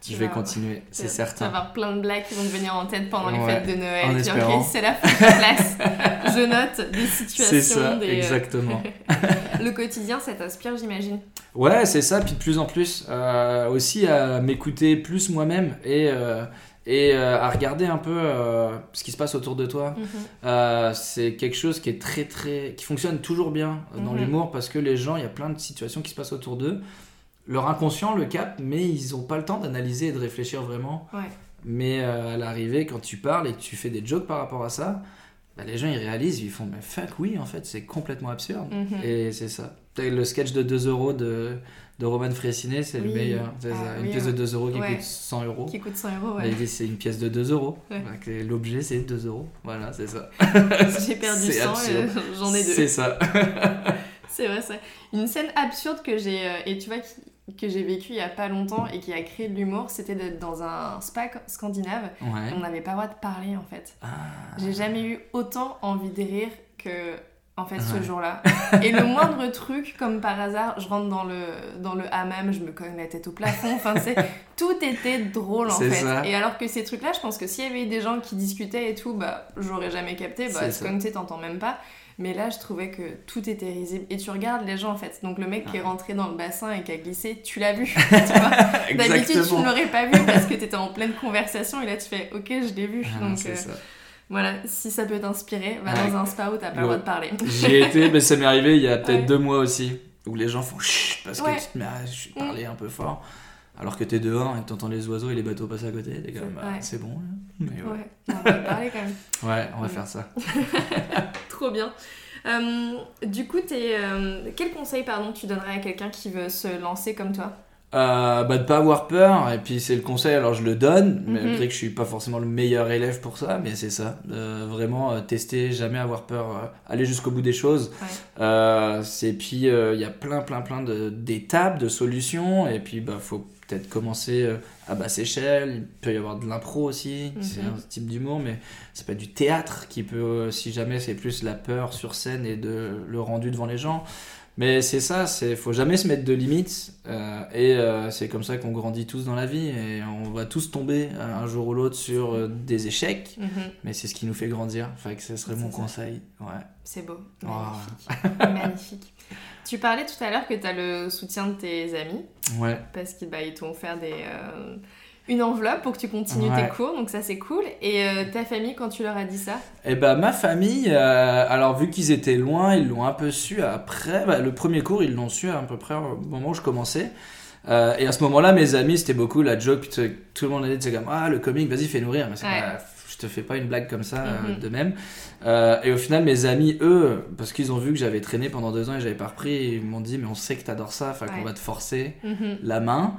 Tu je vais vas- continuer, c'est Tu vas certain. avoir plein de blagues qui vont te venir en tête pendant les Ouais, fêtes de Noël. dis, espérant. ok, c'est la fin de place. Je note des situations. C'est ça, des, euh, exactement. Le quotidien, ça t'inspire, j'imagine. Ouais, c'est ça, puis de plus en plus, euh, aussi à m'écouter plus moi-même et, euh, et euh, à regarder un peu euh, ce qui se passe autour de toi. Mhm. Euh, c'est quelque chose qui est très très qui fonctionne toujours bien dans Mhm. l'humour parce que les gens, il y a plein de situations qui se passent autour d'eux. Leur inconscient le capte, mais ils ont pas le temps d'analyser et de réfléchir vraiment. Ouais. Mais à l'arrivée, quand tu parles et que tu fais des jokes par rapport à ça, bah, les gens ils réalisent, ils font mais fuck oui en fait c'est complètement absurde. Mhm. Et c'est ça. Le sketch de 2 euros de, de Roman Frécinet, c'est le Oui. meilleur. C'est Ah, ça. Une oui, pièce ouais. de 2 euros qui Ouais. coûte 100 euros. Qui coûte 100 euros, Et ouais. il dit, c'est une pièce de 2 euros. Ouais. Et L'objet c'est 2 euros. Voilà, c'est ça. J'ai perdu C'est 100 et absurde. j'en ai deux. C'est ça. C'est vrai, c'est une scène absurde que j'ai euh, et tu vois qui- que j'ai vécu il y a pas longtemps et qui a créé de l'humour, c'était d'être dans un spa scandinave. Ouais. On n'avait pas le droit de parler en fait. Ah. J'ai jamais eu autant envie de rire que en fait ce Ouais. jour-là. Et le moindre truc, comme par hasard, je rentre dans le dans le hammam, je me cogne la tête au plafond. Enfin, c'est tout était drôle en fait. ça. Et alors que ces trucs-là, je pense que s'il y avait eu des gens qui discutaient et tout, bah j'aurais jamais capté. Bah C'est comme tu sais, t'entends même pas. Mais là, je trouvais que tout était risible. Et tu regardes les gens en fait. Donc le mec qui est Ah. rentré dans le bassin et qui a glissé, tu l'as vu. tu D'habitude, tu ne l'aurais pas vu parce que t'étais en pleine conversation et là tu fais ok, je l'ai vu. Ah, Donc euh, ça. voilà, si ça peut t'inspirer, va Ouais. dans un spa où t'as pas le droit de parler. J'y ai été, mais ça m'est arrivé il y a peut-être Ouais. deux mois aussi, où les gens font chut parce que tu te mets à je suis Mm. parler un peu fort, alors que t'es dehors et que t'entends les oiseaux et les bateaux passer à côté, t'es comme, Ouais. bah, c'est bon. Mais ouais. Ouais, on va parler quand même. Ouais, on va faire ça. Trop bien. Euh, du coup, t'es, euh, quel conseil pardon, tu donnerais à quelqu'un qui veut se lancer comme toi? Euh, bah, de pas avoir peur, et puis c'est le conseil, alors je le donne, mais Mhm. malgré que je suis pas forcément le meilleur élève pour ça, mais c'est ça. Euh, vraiment euh, tester, jamais avoir peur, euh, aller jusqu'au bout des choses. Ouais. Euh, c'est puis il y a plein, plein, plein d'étapes, de, solutions, et puis bah faut peut-être commencer à basse échelle. Il peut y avoir de l'impro aussi, Mhm. c'est un type d'humour, mais c'est pas du théâtre qui peut, si jamais c'est plus la peur sur scène et de le rendu devant les gens. Mais c'est ça, c'est faut jamais se mettre de limites euh, et euh, c'est comme ça qu'on grandit tous dans la vie et on va tous tomber euh, un jour ou l'autre sur euh, des échecs, Mhm. mais c'est ce qui nous fait grandir. Enfin, que ce serait mon ça. conseil. Ouais. C'est beau. Oh. Magnifique. Tu parlais tout à l'heure que tu as le soutien de tes amis Ouais. parce qu'ils bah, t'ont offert des, une enveloppe pour que tu continues Ouais. tes cours, donc ça c'est cool. Et euh, ta famille, quand tu leur as dit ça? Et bah ma famille, euh, alors vu qu'ils étaient loin, ils l'ont un peu su après. Bah, le premier cours, ils l'ont su à peu près au moment où je commençais. Euh, et à ce moment-là, mes amis, c'était beaucoup la joke. Tout le monde allait dire comme ah le comique, vas-y fais nourrir. Mais c'est Ouais. pas- je te fais pas une blague comme ça Mhm. de même. Euh, et au final, mes amis, eux, parce qu'ils ont vu que j'avais traîné pendant deux ans et j'avais pas repris, ils m'ont dit mais on sait que t'adores ça, enfin qu'on va te forcer Mhm. la main.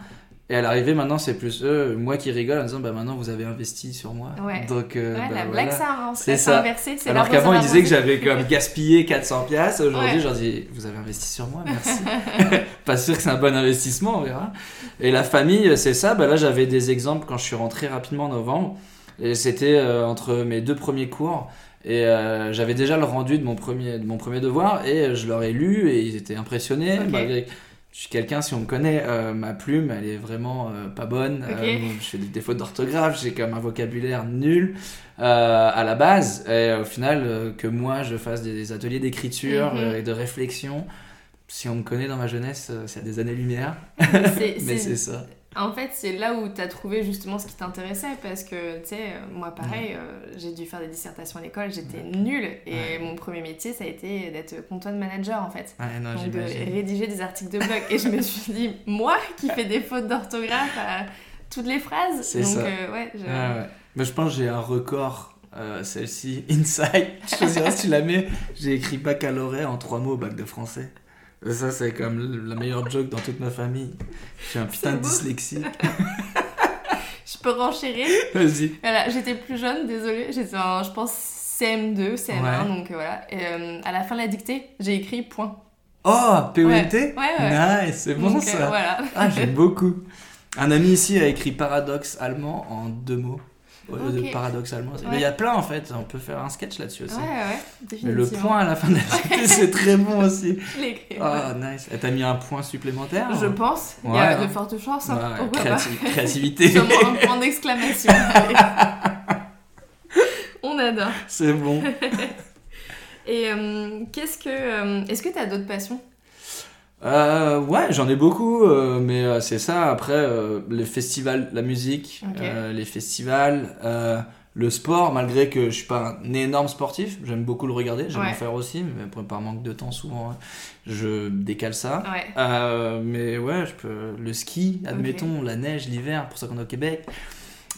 Et à l'arrivée, maintenant, c'est plus eux, moi qui rigole en disant bah maintenant vous avez investi sur moi. Ouais. Donc euh, Ouais, bah, la voilà. blague, ça a C'est c'est ça. inversé. c'est Alors qu'avant, ils disaient que j'avais comme gaspillé 400 piastres. Aujourd'hui, Ouais. je leur dis, vous avez investi sur moi, merci. pas sûr que c'est un bon investissement, on verra. Et la famille, c'est ça. Bah là, j'avais des exemples quand je suis rentré rapidement en novembre. Et c'était euh, entre mes deux premiers cours. Et euh, j'avais déjà le rendu de mon premier, de mon premier devoir. Et euh, je leur ai lu et ils étaient impressionnés. Ok. Malgré que je suis quelqu'un, si on me connaît, euh, ma plume, elle est vraiment euh, pas bonne. Ok. Euh, je fais des défauts d'orthographe, j'ai comme un vocabulaire nul à la base. Et au final, que moi je fasse des ateliers d'écriture Mhm. et de réflexion, si on me connaît dans ma jeunesse, c'est à des années-lumière. Mais c'est ça. En fait, c'est là où tu as trouvé justement ce qui t'intéressait parce que, tu sais, moi pareil, euh, j'ai dû faire des dissertations à l'école, j'étais nulle et Ouais. mon premier métier, ça a été d'être content manager en fait. Ouais, non, Donc de rédiger des articles de blog. Et je me suis dit, moi qui fais des fautes d'orthographe à toutes les phrases. C'est Donc, ça. euh, ouais, je- Ouais, ouais. Mais je pense que j'ai un record, euh, celle-ci, Inside. Je choisirais si tu la mets. J'ai écrit baccalauréat en trois mots au bac de français. Ça, c'est comme la meilleure joke dans toute ma famille. J'ai un putain de dyslexie. je peux renchérir. Vas-y. Voilà, j'étais plus jeune, désolée. J'étais en, je pense, CM2, CM1, Ouais. donc euh, voilà. Et euh, à la fin de la dictée, j'ai écrit point. Oh, PONT Ouais, ouais. Nice, c'est bon Donc, euh, ça. voilà. Ah, j'aime beaucoup. Un ami ici a écrit paradoxe allemand en deux mots. Ouais. Mais il y a plein en fait, on peut faire un sketch là-dessus aussi. Ouais, ouais, Mais le point à la fin de la dictée, c'est très bon aussi. Ah, nice. Et t'as mis un point supplémentaire Je hein pense. Il y Ouais, a hein. de fortes chances. hein. Ouais, Pourquoi créati- Créativité. Un point d'exclamation. On adore. c'est bon. Et euh, qu'est-ce que. euh, Est-ce que tu as d'autres passions? Euh, ouais, j'en ai beaucoup, euh, mais euh, c'est ça. Après, euh, les festivals, la musique, Ok. euh, les festivals, euh, le sport, malgré que je suis pas un énorme sportif, j'aime beaucoup le regarder, j'aime Ouais. en faire aussi, mais par- par manque de temps, souvent, hein, je décale ça. Ouais. Euh, mais ouais, je peux. Le ski, admettons, la neige, l'hiver, pour ça qu'on est au Québec.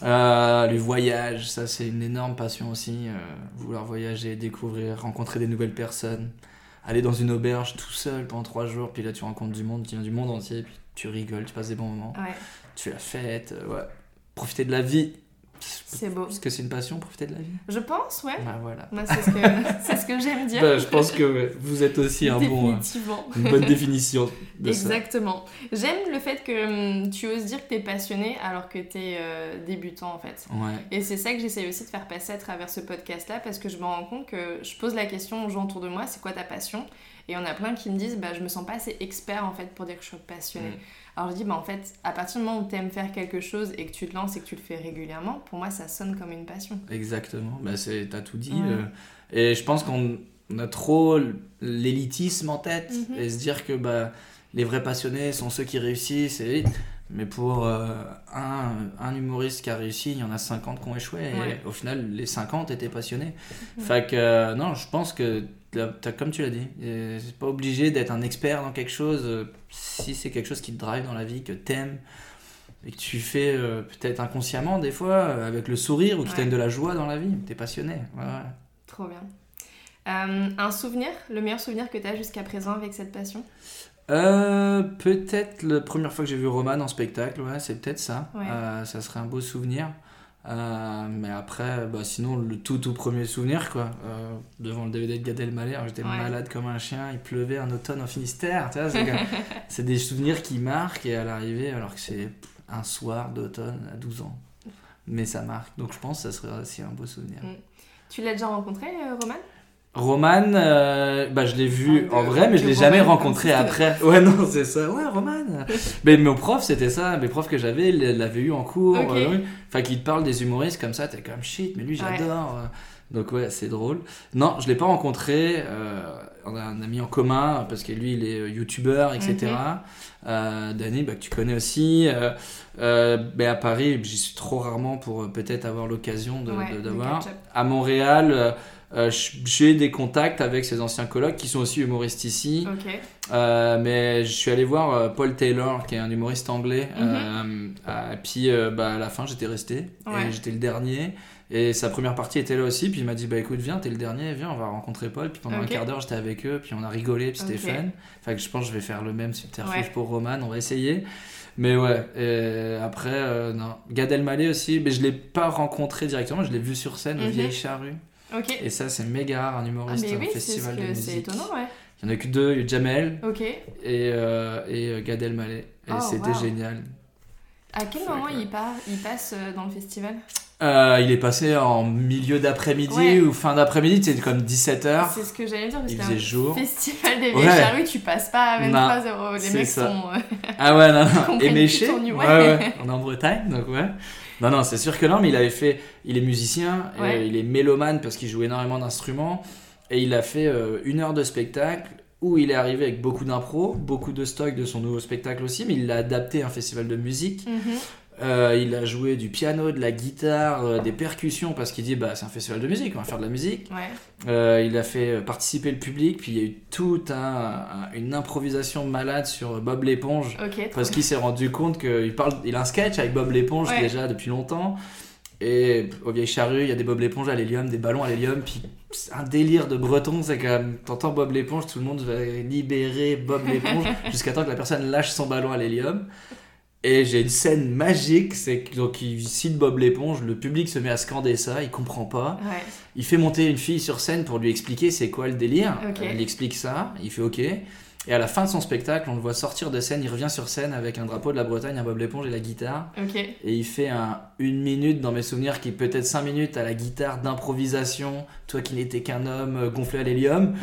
Euh, les voyages, ça c'est une énorme passion aussi. euh, vouloir voyager, découvrir, rencontrer des nouvelles personnes. Aller dans une auberge tout seul pendant trois jours, puis là tu rencontres du monde, tu viens du monde entier, puis tu rigoles, tu passes des bons moments, Ouais. tu la fête, euh, ouais. Profiter de la vie. C'est beau. Est-ce que c'est une passion, profiter de la vie? Je pense, ouais. Bah voilà. C'est ce que, c'est ce que j'aime dire. Bah, je pense que vous êtes aussi un bon, euh, une bonne définition de ça. Exactement. J'aime le fait que hum, tu oses dire que t'es passionné alors que t'es euh, débutant en fait. Ouais. Et c'est ça que j'essaie aussi de faire passer à travers ce podcast-là parce que je me rends compte que je pose la question aux gens autour de moi, c'est quoi ta passion? Et on a plein qui me disent, bah je me sens pas assez expert en fait pour dire que je suis passionné. Mm. Alors je dis, bah en fait, à partir du moment où t'aimes faire quelque chose et que tu te lances et que tu le fais régulièrement, pour moi ça sonne comme une passion. Exactement, bah, t'as tout dit. Euh, et je pense qu'on on a trop l'élitisme en tête Mhm. et se dire que bah, les vrais passionnés sont ceux qui réussissent. Et, mais pour euh, un, un humoriste qui a réussi, il y en a 50 qui ont échoué. Ouais. Et au final, les 50 étaient passionnés. Ouais. Fait que euh, non, je pense que, comme tu l'as dit, et c'est pas obligé d'être un expert dans quelque chose. euh, si c'est quelque chose qui te drive dans la vie, que t'aimes et que tu fais euh, peut-être inconsciemment des fois euh, avec le sourire ou qui Ouais. te donne de la joie dans la vie, t'es passionné. Ouais, ouais. Trop bien. Euh, un souvenir, le meilleur souvenir que t'as jusqu'à présent avec cette passion? Euh, peut-être la première fois que j'ai vu Roman en spectacle, ouais, c'est peut-être ça. Euh, ça serait un beau souvenir. Euh, mais après, bah, sinon, le tout tout premier souvenir, quoi, euh, devant le DVD de Gad Elmaleh, j'étais Ouais. malade comme un chien, il pleuvait un automne au Finistère, tu vois, c'est, que- c'est des souvenirs qui marquent et à l'arrivée, alors que c'est un soir d'automne à 12 ans. Mais ça marque, donc je pense que ça serait aussi un beau souvenir. Mm. Tu l'as déjà rencontré, euh, Roman? Roman, euh, bah, je l'ai vu Ah, en vrai, mais je l'ai jamais rencontré après. Ouais, non, c'est ça. Ouais, Roman. mais mon prof, c'était ça. Mes profs que j'avais, ils l'avaient eu en cours. Ok. euh, oui. Enfin, qui te parlent des humoristes comme ça, t'es comme shit, mais lui, Ouais. j'adore. Donc, ouais, c'est drôle. Non, je l'ai pas rencontré. euh, on a un ami en commun, parce que lui, il est euh, youtubeur, etc. Euh, Danny, bah, que tu connais aussi. Ben, à Paris, j'y suis trop rarement pour peut-être avoir l'occasion Ouais, d'avoir. à Montréal, euh, j'ai des contacts avec ses anciens colocs qui sont aussi humoristes ici. Euh, mais je suis allé voir euh, Paul Taylor, qui est un humoriste anglais. Mhm. euh, et puis bah, à la fin, j'étais resté. Ouais. J'étais le dernier. Et sa première partie était là aussi. Puis il m'a dit Bah écoute, viens, t'es le dernier, viens, on va rencontrer Paul. Puis pendant un quart d'heure, j'étais avec eux. Puis on a rigolé, puis c'était fun. Que je pense que je vais faire le même subterfuge Ouais. pour Roman. On va essayer. Mais ouais, et après, non. Gad Elmaleh aussi, mais je l'ai pas rencontré directement, je l'ai vu sur scène au Mhm. Vieille Charrue. Ok. Et ça, c'est méga rare, un Ah, humoriste au oui, festival de que- musique. c'est étonnant, ouais. Il y en a que deux, il y a Jamel Ok. et, euh, et euh, Gad Elmaleh. Et Oh, c'était wow. génial. À quel moment que- il, part, il passe euh, dans le festival? Euh, il est passé en milieu d'après-midi Ouais. ou fin d'après-midi, c'était comme 17h. C'est ce que j'allais dire, parce Il qu'un faisait jour. festival des Ouais. charrues, tu passes pas à 23 Non, euros. Les c'est mecs ça. sont. euh, Ah ouais, non, non. Comprennent Éméché. plus ton niveau. Ouais, ouais. On est en Bretagne, donc ouais. Non, non, c'est sûr que non, mais il avait fait. Il est musicien, et Ouais. il est mélomane parce qu'il joue énormément d'instruments. Et il a fait euh, une heure de spectacle où il est arrivé avec beaucoup d'impro, beaucoup de stock de son nouveau spectacle aussi, mais il l'a adapté à un festival de musique. mhm. Euh, il a joué du piano, de la guitare, euh, des percussions parce qu'il dit bah c'est un festival de musique, on va faire de la musique. Ouais. Euh, il a fait participer le public, puis il y a eu toute un- un- une improvisation malade sur Bob l'éponge. Parce qu'il s'est rendu compte qu'il parle, il a un sketch avec Bob l'éponge Ouais. déjà depuis longtemps. Et au vieille charrue, il y a des Bob l'éponge à l'hélium, des ballons à l'hélium. Puis un délire de breton, c'est que t'entends Bob l'éponge, tout le monde va libérer Bob l'éponge jusqu'à temps que la personne lâche son ballon à l'hélium. Et j'ai une scène magique, c'est que donc il cite Bob l'éponge, le public se met à scander ça, il comprend pas. Ouais. Il fait monter une fille sur scène pour lui expliquer c'est quoi le délire. Ok. Elle explique ça, il fait ok. Et à la fin de son spectacle, on le voit sortir de scène, il revient sur scène avec un drapeau de la Bretagne, un Bob l'éponge et la guitare. Et il fait un, une minute dans mes souvenirs qui est peut-être cinq minutes à la guitare d'improvisation, toi qui n'étais qu'un homme euh, gonflé à l'hélium.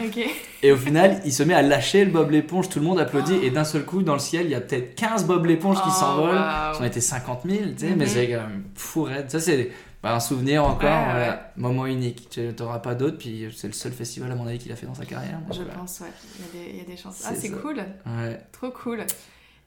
Et au final, il se met à lâcher le Bob l'éponge, tout le monde applaudit, et d'un seul coup, dans le ciel, il y a peut-être 15 Bob l'éponge qui Oh, s'envolent. waouh. J'en étais 50 000, tu sais, mais c'est quand même fou raide. Ça, c'est Bah, un souvenir encore, Ouais, voilà. moment unique. Tu n'auras pas d'autre, puis c'est le seul festival à mon avis qu'il a fait dans sa carrière. donc Je voilà. pense, ouais. Il y, a des, il y a des chances. Ah, C'est cool. Ouais. Trop cool.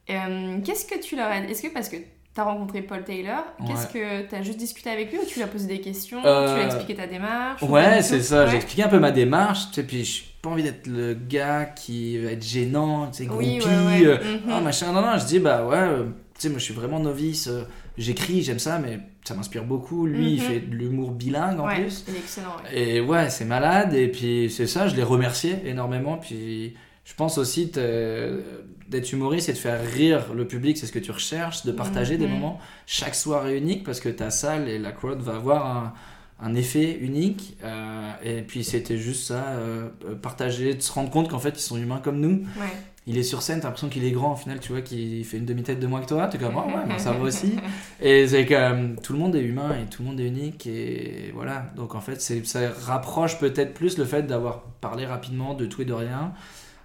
Euh, Qu'est-ce que tu leur as Est-ce que parce que t'as rencontré Paul Taylor, qu'est-ce que t'as juste discuté avec lui ou tu lui as posé des questions Euh, Tu lui as expliqué ta démarche Ouais, c'est ça. J'ai expliqué un peu ma démarche. Tu sais, puis j'ai pas envie d'être le gars qui va être gênant, tu sais, groupie, euh, Mhm. ah, machin. Non, non, je dis, bah ouais, euh, tu sais, moi je suis vraiment novice. euh, J'écris, j'aime ça, mais ça m'inspire beaucoup. Lui, il Mhm. fait de l'humour bilingue en Ouais, plus. il est excellent. ouais. Et ouais, c'est malade. Et puis c'est ça, je l'ai remercié énormément. Puis je pense aussi d'être humoriste et de faire rire le public, c'est ce que tu recherches, de partager des Mhm. moments. Chaque soirée unique parce que ta salle et la crowd va avoir un, un effet unique. Euh, et puis c'était juste ça, euh, partager, de se rendre compte qu'en fait ils sont humains comme nous. Ouais. Il est sur scène, t'as l'impression qu'il est grand au final, tu vois, qu'il fait une demi-tête de moins que toi. T'es comme, oh, ouais, ben, ça va aussi. Et c'est comme tout le monde est humain et tout le monde est unique et voilà. Donc en fait, ça rapproche peut-être plus le fait d'avoir parlé rapidement de tout et de rien,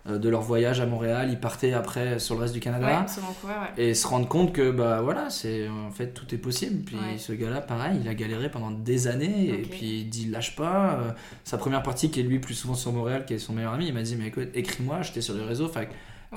euh, de leur voyage à Montréal. Ils partaient après sur le reste du Ouais, Canada Vancouver, ouais. et se rendre compte que bah voilà, c'est en fait tout est possible. Puis Ouais. ce gars-là, pareil, il a galéré pendant des années et puis il dit lâche pas. Euh, sa première partie qui est lui plus souvent sur Montréal, qui est son meilleur ami, il m'a dit mais écoute, écris-moi, j'étais sur les réseaux, fait Ouais.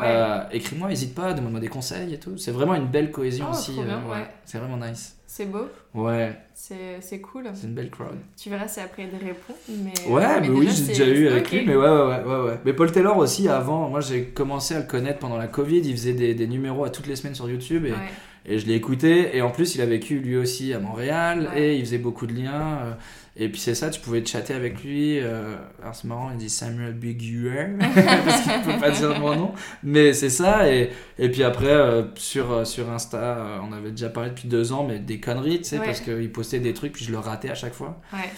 Euh, écris-moi, hésite pas, demande-moi des conseils et tout. C'est vraiment une belle cohésion Oh, aussi. euh. C'est vraiment nice. C'est beau, Ouais, c'est c'est cool. c'est une belle crowd. Tu verras si après il répond. Mais, Ouais, mais, oui, j'ai déjà eu avec lui, mais ouais, ouais, ouais, ouais, ouais. Mais Paul Taylor aussi, avant, moi j'ai commencé à le connaître pendant la Covid, il faisait des, des numéros à toutes les semaines sur YouTube et, Ouais. Et je l'ai écouté. Et en plus, il a vécu lui aussi à Montréal Ouais. et il faisait beaucoup de liens. euh, et puis c'est ça, tu pouvais chatter avec lui. euh, alors c'est marrant, il dit Samuel Biguer, parce qu'il peut pas dire mon nom. Mais c'est ça. Et, et puis après, euh, sur, euh, sur Insta, on avait déjà parlé depuis deux ans, mais des conneries, tu sais, Ouais. parce qu'il postait des trucs, puis je le ratais à chaque fois. Ouais.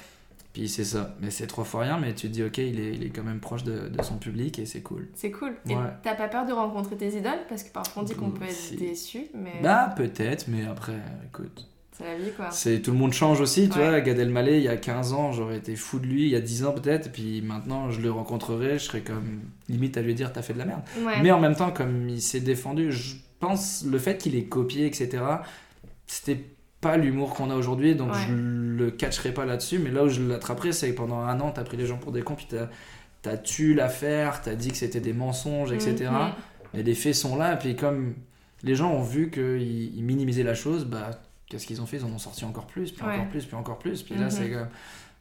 Puis c'est ça. Mais c'est trois fois rien, mais tu te dis, ok, il est, il est quand même proche de, de son public et c'est cool. C'est cool. Et t'as pas peur de rencontrer tes idoles? Parce que parfois on dit qu'on peut être Si. déçu, mais Bah, peut-être, mais après, écoute. c'est la vie quoi. C'est tout le monde change aussi, tu Ouais. vois. Gad Elmaleh, il y a 15 ans, j'aurais été fou de lui, il y a 10 ans peut-être, et puis maintenant je le rencontrerai, je serais comme limite à lui dire t'as fait de la merde. Ouais. Mais en même temps, comme il s'est défendu, je pense le fait qu'il ait copié, etc., c'était pas l'humour qu'on a aujourd'hui, donc Ouais. je le catcherai pas là-dessus. Mais là où je l'attraperai, c'est que pendant un an, t'as pris les gens pour des cons, puis t'as t'as tué l'affaire, t'as dit que c'était des mensonges, etc. Mhm. Mais les faits sont là, et puis comme les gens ont vu qu'ils ils minimisaient la chose, bah qu'est-ce qu'ils ont fait? Ils en ont sorti encore plus, puis Ouais. encore plus, puis encore plus. Puis là, Mhm. c'est.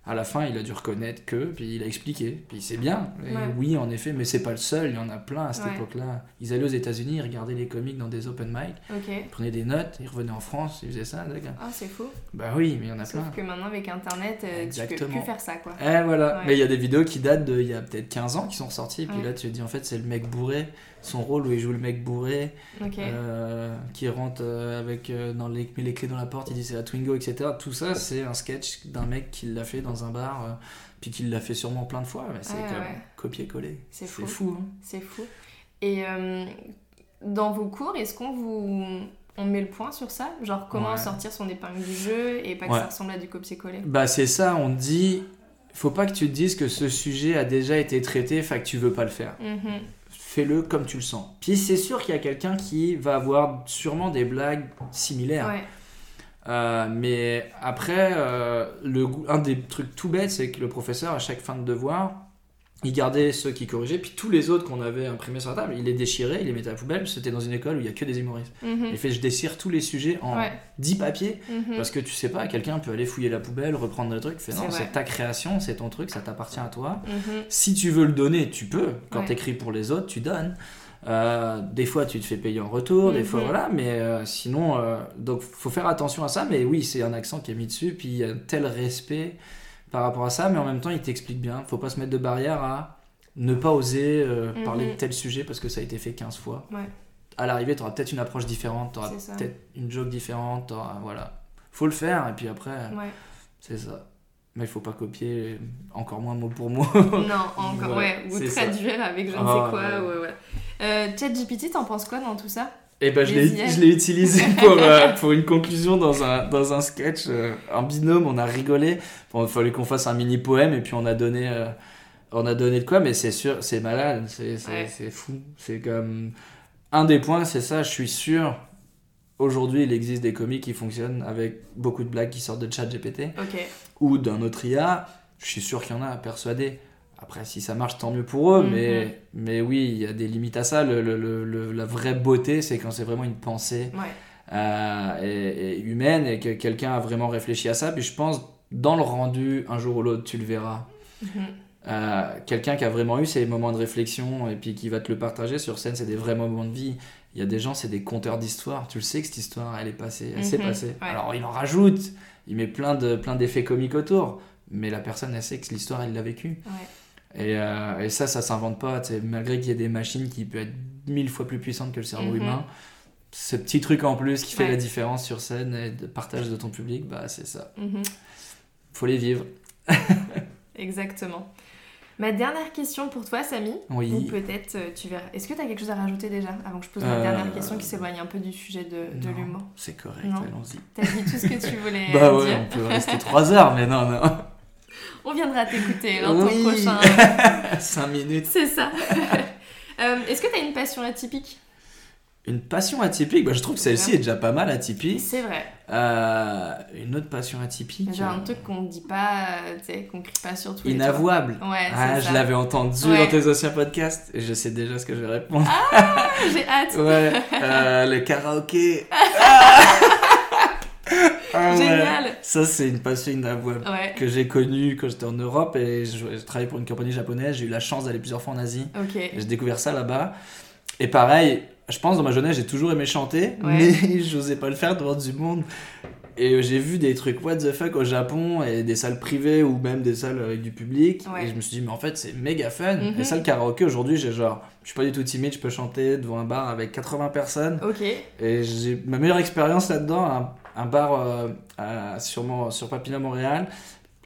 À la fin, il a dû reconnaître que, puis il a expliqué. Puis c'est bien. Et Ouais. oui, en effet, mais c'est pas le seul, il y en a plein à cette Ouais. époque-là. Ils allaient aux États-Unis, ils regardaient les comics dans des open mic, ils prenaient des notes, ils revenaient en France, ils faisaient ça. Ah, c'est fou. Bah oui, mais il y en a Sauf plein. que maintenant, avec internet, euh, tu peux plus faire ça quoi. Eh voilà, Ouais. mais il y a des vidéos qui datent de il y a peut-être 15 ans qui sont sorties, puis là tu te dis en fait c'est le mec bourré, son rôle où il joue le mec bourré, euh, qui rentre euh, avec euh, dans les, met les clés dans la porte, il dit c'est la Twingo, etc. Tout ça c'est un sketch d'un mec qui l'a fait dans un bar, euh, puis qui l'a fait sûrement plein de fois, mais c'est Ouais, comme ouais. copier-coller. C'est fou. fou. hein. C'est fou. Et euh, dans vos cours, est-ce qu'on vous. On met le point sur ça? Genre comment Ouais. sortir son épingle du jeu et pas que ça ressemble à du copier-coller? Bah c'est ça, on dit, faut pas que tu te dises que ce sujet a déjà été traité, fait que tu veux pas le faire. Mhm. Fais-le comme tu le sens. Puis c'est sûr qu'il y a quelqu'un qui va avoir sûrement des blagues similaires. Ouais. Euh, mais après, euh, le, un des trucs tout bêtes, c'est que le professeur, à chaque fin de devoir, il gardait ceux qui corrigeaient, puis tous les autres qu'on avait imprimés sur la table, il les déchirait, il les mettait à la poubelle. C'était dans une école où il y a que des humoristes. Mhm. Il fait, je déchire tous les sujets en Ouais. 10 papiers, Mhm. parce que tu sais pas, quelqu'un peut aller fouiller la poubelle, reprendre le truc. Fait, non, c'est ta création, c'est ton truc, ça t'appartient à toi. Mhm. Si tu veux le donner, tu peux. Quand Ouais. t'écris pour les autres, tu donnes. Euh, des fois, tu te fais payer en retour, des fois, Mhm. voilà. Mais euh, sinon, euh, donc, faut faire attention à ça. Mais oui, c'est un accent qui est mis dessus. Puis il y a tel respect par rapport à ça. Mais en même temps, il t'explique bien. Faut pas se mettre de barrière à ne pas oser euh, Mhm. parler de tel sujet parce que ça a été fait 15 fois. Ouais. À l'arrivée, tu auras peut-être une approche différente. Tu auras peut-être une joke différente. Voilà. Faut le faire. Et puis après, Ouais. c'est ça. Mais il faut pas copier encore moins mot pour mot. Non, encore, Voilà, ouais. Ou c'est ça. traduire avec je ne sais Ah, quoi. Ouais, ouais. Euh, ChatGPT, t'en penses quoi dans tout ça Et ben je l'ai utilisé pour, euh, pour une conclusion dans un, dans un sketch, euh, un binôme, on a rigolé. Bon, il fallait qu'on fasse un mini poème et puis on a donné, euh, on a donné de quoi, mais c'est sûr, c'est malade, c'est Ouais. fou. C'est comme. Un des points, c'est ça, je suis sûr aujourd'hui, il existe des comiques qui fonctionnent avec beaucoup de blagues qui sortent de chat GPT Ok. ou d'un autre IA. Je suis sûr qu'il y en a persuadé. Après, si ça marche, tant mieux pour eux. Mhm. mais, mais oui, il y a des limites à ça. Le- le- le- le- la vraie beauté, c'est quand c'est vraiment une pensée Ouais. euh, et, et humaine et que quelqu'un a vraiment réfléchi à ça. Puis je pense, dans le rendu, un jour ou l'autre, tu le verras. Mhm. Euh, quelqu'un qui a vraiment eu ces moments de réflexion et puis qui va te le partager sur scène, c'est des vrais moments de vie. Il y a des gens, c'est des conteurs d'histoire. Tu le sais que cette histoire, elle est passée, elle s'est Mhm, passée. ouais. Alors il en rajoute, il met plein de plein d'effets comiques autour, mais la personne, elle sait que l'histoire, elle l'a vécue. Ouais. Et, euh, et ça, ça s'invente pas. Malgré qu'il y ait des machines qui peuvent être mille fois plus puissantes que le cerveau Mhm. humain, ce petit truc en plus qui fait Ouais. la différence sur scène et de partage de ton public, bah c'est ça. Mhm. Faut les vivre. Exactement. Ma dernière question pour toi, Samy. Ou Oui. peut-être euh, tu verras. Est-ce que tu as quelque chose à rajouter déjà avant que je pose ma Euh, dernière question qui s'éloigne un peu du sujet de, de l'humour? C'est correct, allons-y. T'as dit tout ce que tu voulais Bah ouais, dire. on peut rester 3 heures, mais non, non. On viendra t'écouter dans ton prochain. 5 minutes. C'est ça. Euh, Est-ce que tu as une passion atypique? Une passion atypique, bah, je trouve que celle-ci est déjà pas mal atypique. C'est vrai. Euh, une autre passion atypique. Genre un euh, truc qu'on ne dit pas, qu'on crie pas sur tous les. Inavouable. Ouais, Ah, je l'avais entendu Ouais. dans tes anciens podcasts et je sais déjà ce que je vais répondre. J'ai hâte. Ouais, euh, le karaoké. Ah Ah ouais. Génial. Ça, c'est une passion inavouable Ouais. que j'ai connue quand j'étais en Europe et je, je travaillais pour une compagnie japonaise. J'ai eu la chance d'aller plusieurs fois en Asie. Ok. Et J'ai découvert ça là-bas. Et pareil, je pense dans ma jeunesse, j'ai toujours aimé chanter, mais j'osais pas le faire devant du monde. Et j'ai vu des trucs what the fuck au Japon et des salles privées ou même des salles avec du public. Ouais. Et je me suis dit, mais en fait, c'est méga fun. Mhm. Et ça, le karaoké aujourd'hui, j'ai genre, je suis pas du tout timide, je peux chanter devant un bar avec 80 personnes. Ok. Et j'ai ma meilleure expérience là-dedans, un, un bar euh, à- sur, Papineau, Montréal.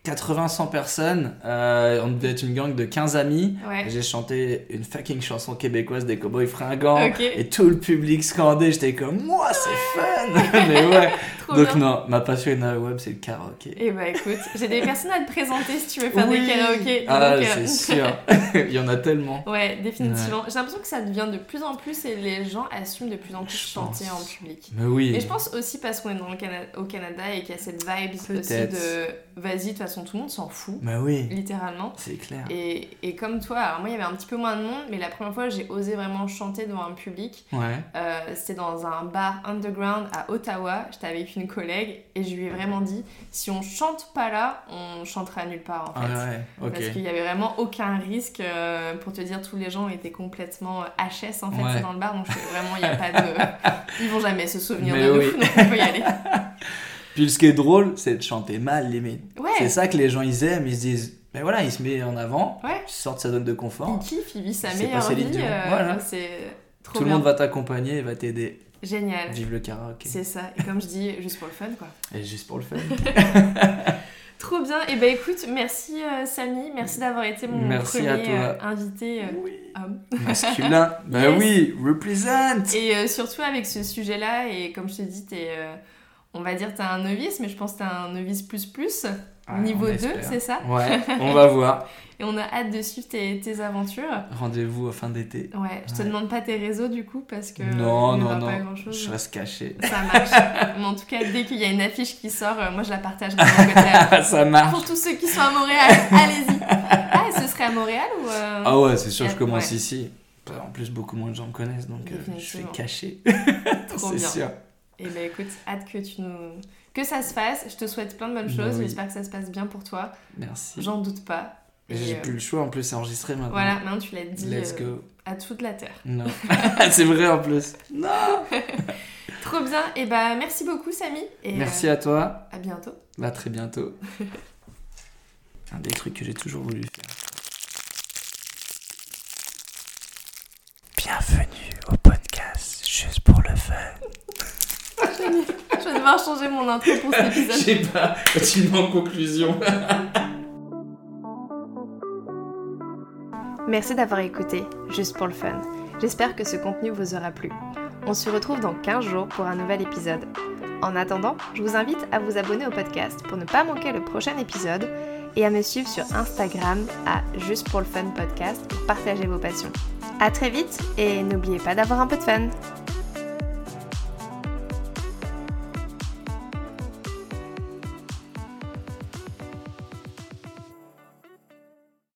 80-100 personnes, euh, on devait être une gang de 15 amis. Ouais. J'ai chanté une fucking chanson québécoise des Cowboys Fringants. Et tout le public scandait, j'étais comme, moi c'est fun! Mais ouais. Trop Donc bien. non, ma passion web c'est le karaoké. Et bah écoute, j'ai des personnes à te présenter si tu veux faire Oui. des karaokés. Ah, euh, c'est sûr. Il y en a tellement. Ouais, définitivement. J'ai l'impression que ça devient de plus en plus et les gens assument de plus en plus chanter en public. Mais oui. Et je pense aussi parce qu'on est dans le Cana- au Canada et qu'il y a cette vibe aussi de vas-y, de toute façon tout le monde s'en fout, Mais oui, littéralement. c'est clair. Et, et comme toi, alors moi il y avait un petit peu moins de monde, mais la première fois j'ai osé vraiment chanter devant un public, Ouais. euh, c'était dans un bar underground à Ottawa. J'étais avec une collègue et je lui ai vraiment dit si on chante pas là, on chantera nulle part en Ah fait. ouais, ok. Parce qu'il y avait vraiment aucun risque euh, pour te dire tous les gens étaient complètement HS en fait Ouais. dans le bar donc vraiment il y a pas de ils vont jamais se souvenir Mais de oui. nous donc on peut y aller. Puis ce qui est drôle, c'est de chanter mal, limite. Ouais. C'est ça que les gens ils aiment, ils se disent, mais voilà, il se met en avant, Ouais. il sort de sa zone de confort. Il kiffe, il vit sa meilleure vie. Euh, Voilà. Trop Tout le monde va t'accompagner et va t'aider. Génial. Vive le karaoké. C'est ça. Et comme je dis, juste pour le fun quoi. Et juste pour le fun. Trop bien. Et ben écoute, merci euh, Samy, merci d'avoir été mon Merci premier euh, invité euh, oui. homme. Masculin. bah Yes. oui, represent. Et euh, surtout avec ce sujet-là, et comme je te dis, t'es, on va dire t'es un novice, mais je pense que t'es un novice plus plus, Ouais, niveau on 2, espère. c'est ça? Ouais, on va voir. Et on a hâte de suivre tes, tes aventures. Rendez-vous à fin d'été. Ouais, je te Ouais. demande pas tes réseaux du coup, parce que Non, il non, non. pas. Je reste caché. Ça marche. mais en tout cas, dès qu'il y a une affiche qui sort, euh, moi je la partagerai de mon côté. Ça marche. Pour tous ceux qui sont à Montréal, allez-y. Ah, et ce serait à Montréal ou... euh, Ah ouais, c'est sûr, je Ouais. commence ici. En plus, beaucoup moins de gens me connaissent, donc euh, je Définitivement. caché. C'est sûr. Et ben écoute, hâte que tu nous... Que ça se fasse, je te souhaite plein de bonnes Bah choses, oui. j'espère que ça se passe bien pour toi. Merci. J'en doute pas. J'ai euh, plus le choix, en plus, c'est enregistré maintenant. Voilà, maintenant tu l'as dit Let's euh, go. à toute la terre. Non. c'est vrai en plus. Non. Trop bien, et bah merci beaucoup Samy. Et Merci euh, à toi. à bientôt. À très bientôt. Un des trucs que j'ai toujours voulu faire. Bienvenue au podcast juste pour le fun. Je vais devoir changer mon intro pour cet Je épisode. sais pas, continue en conclusion. Merci d'avoir écouté, juste pour le fun. J'espère que ce contenu vous aura plu. On se retrouve dans 15 jours pour un nouvel épisode. En attendant, je vous invite à vous abonner au podcast pour ne pas manquer le prochain épisode et à me suivre sur Instagram à Juste pour le Fun Podcast pour partager vos passions. À très vite et n'oubliez pas d'avoir un peu de fun.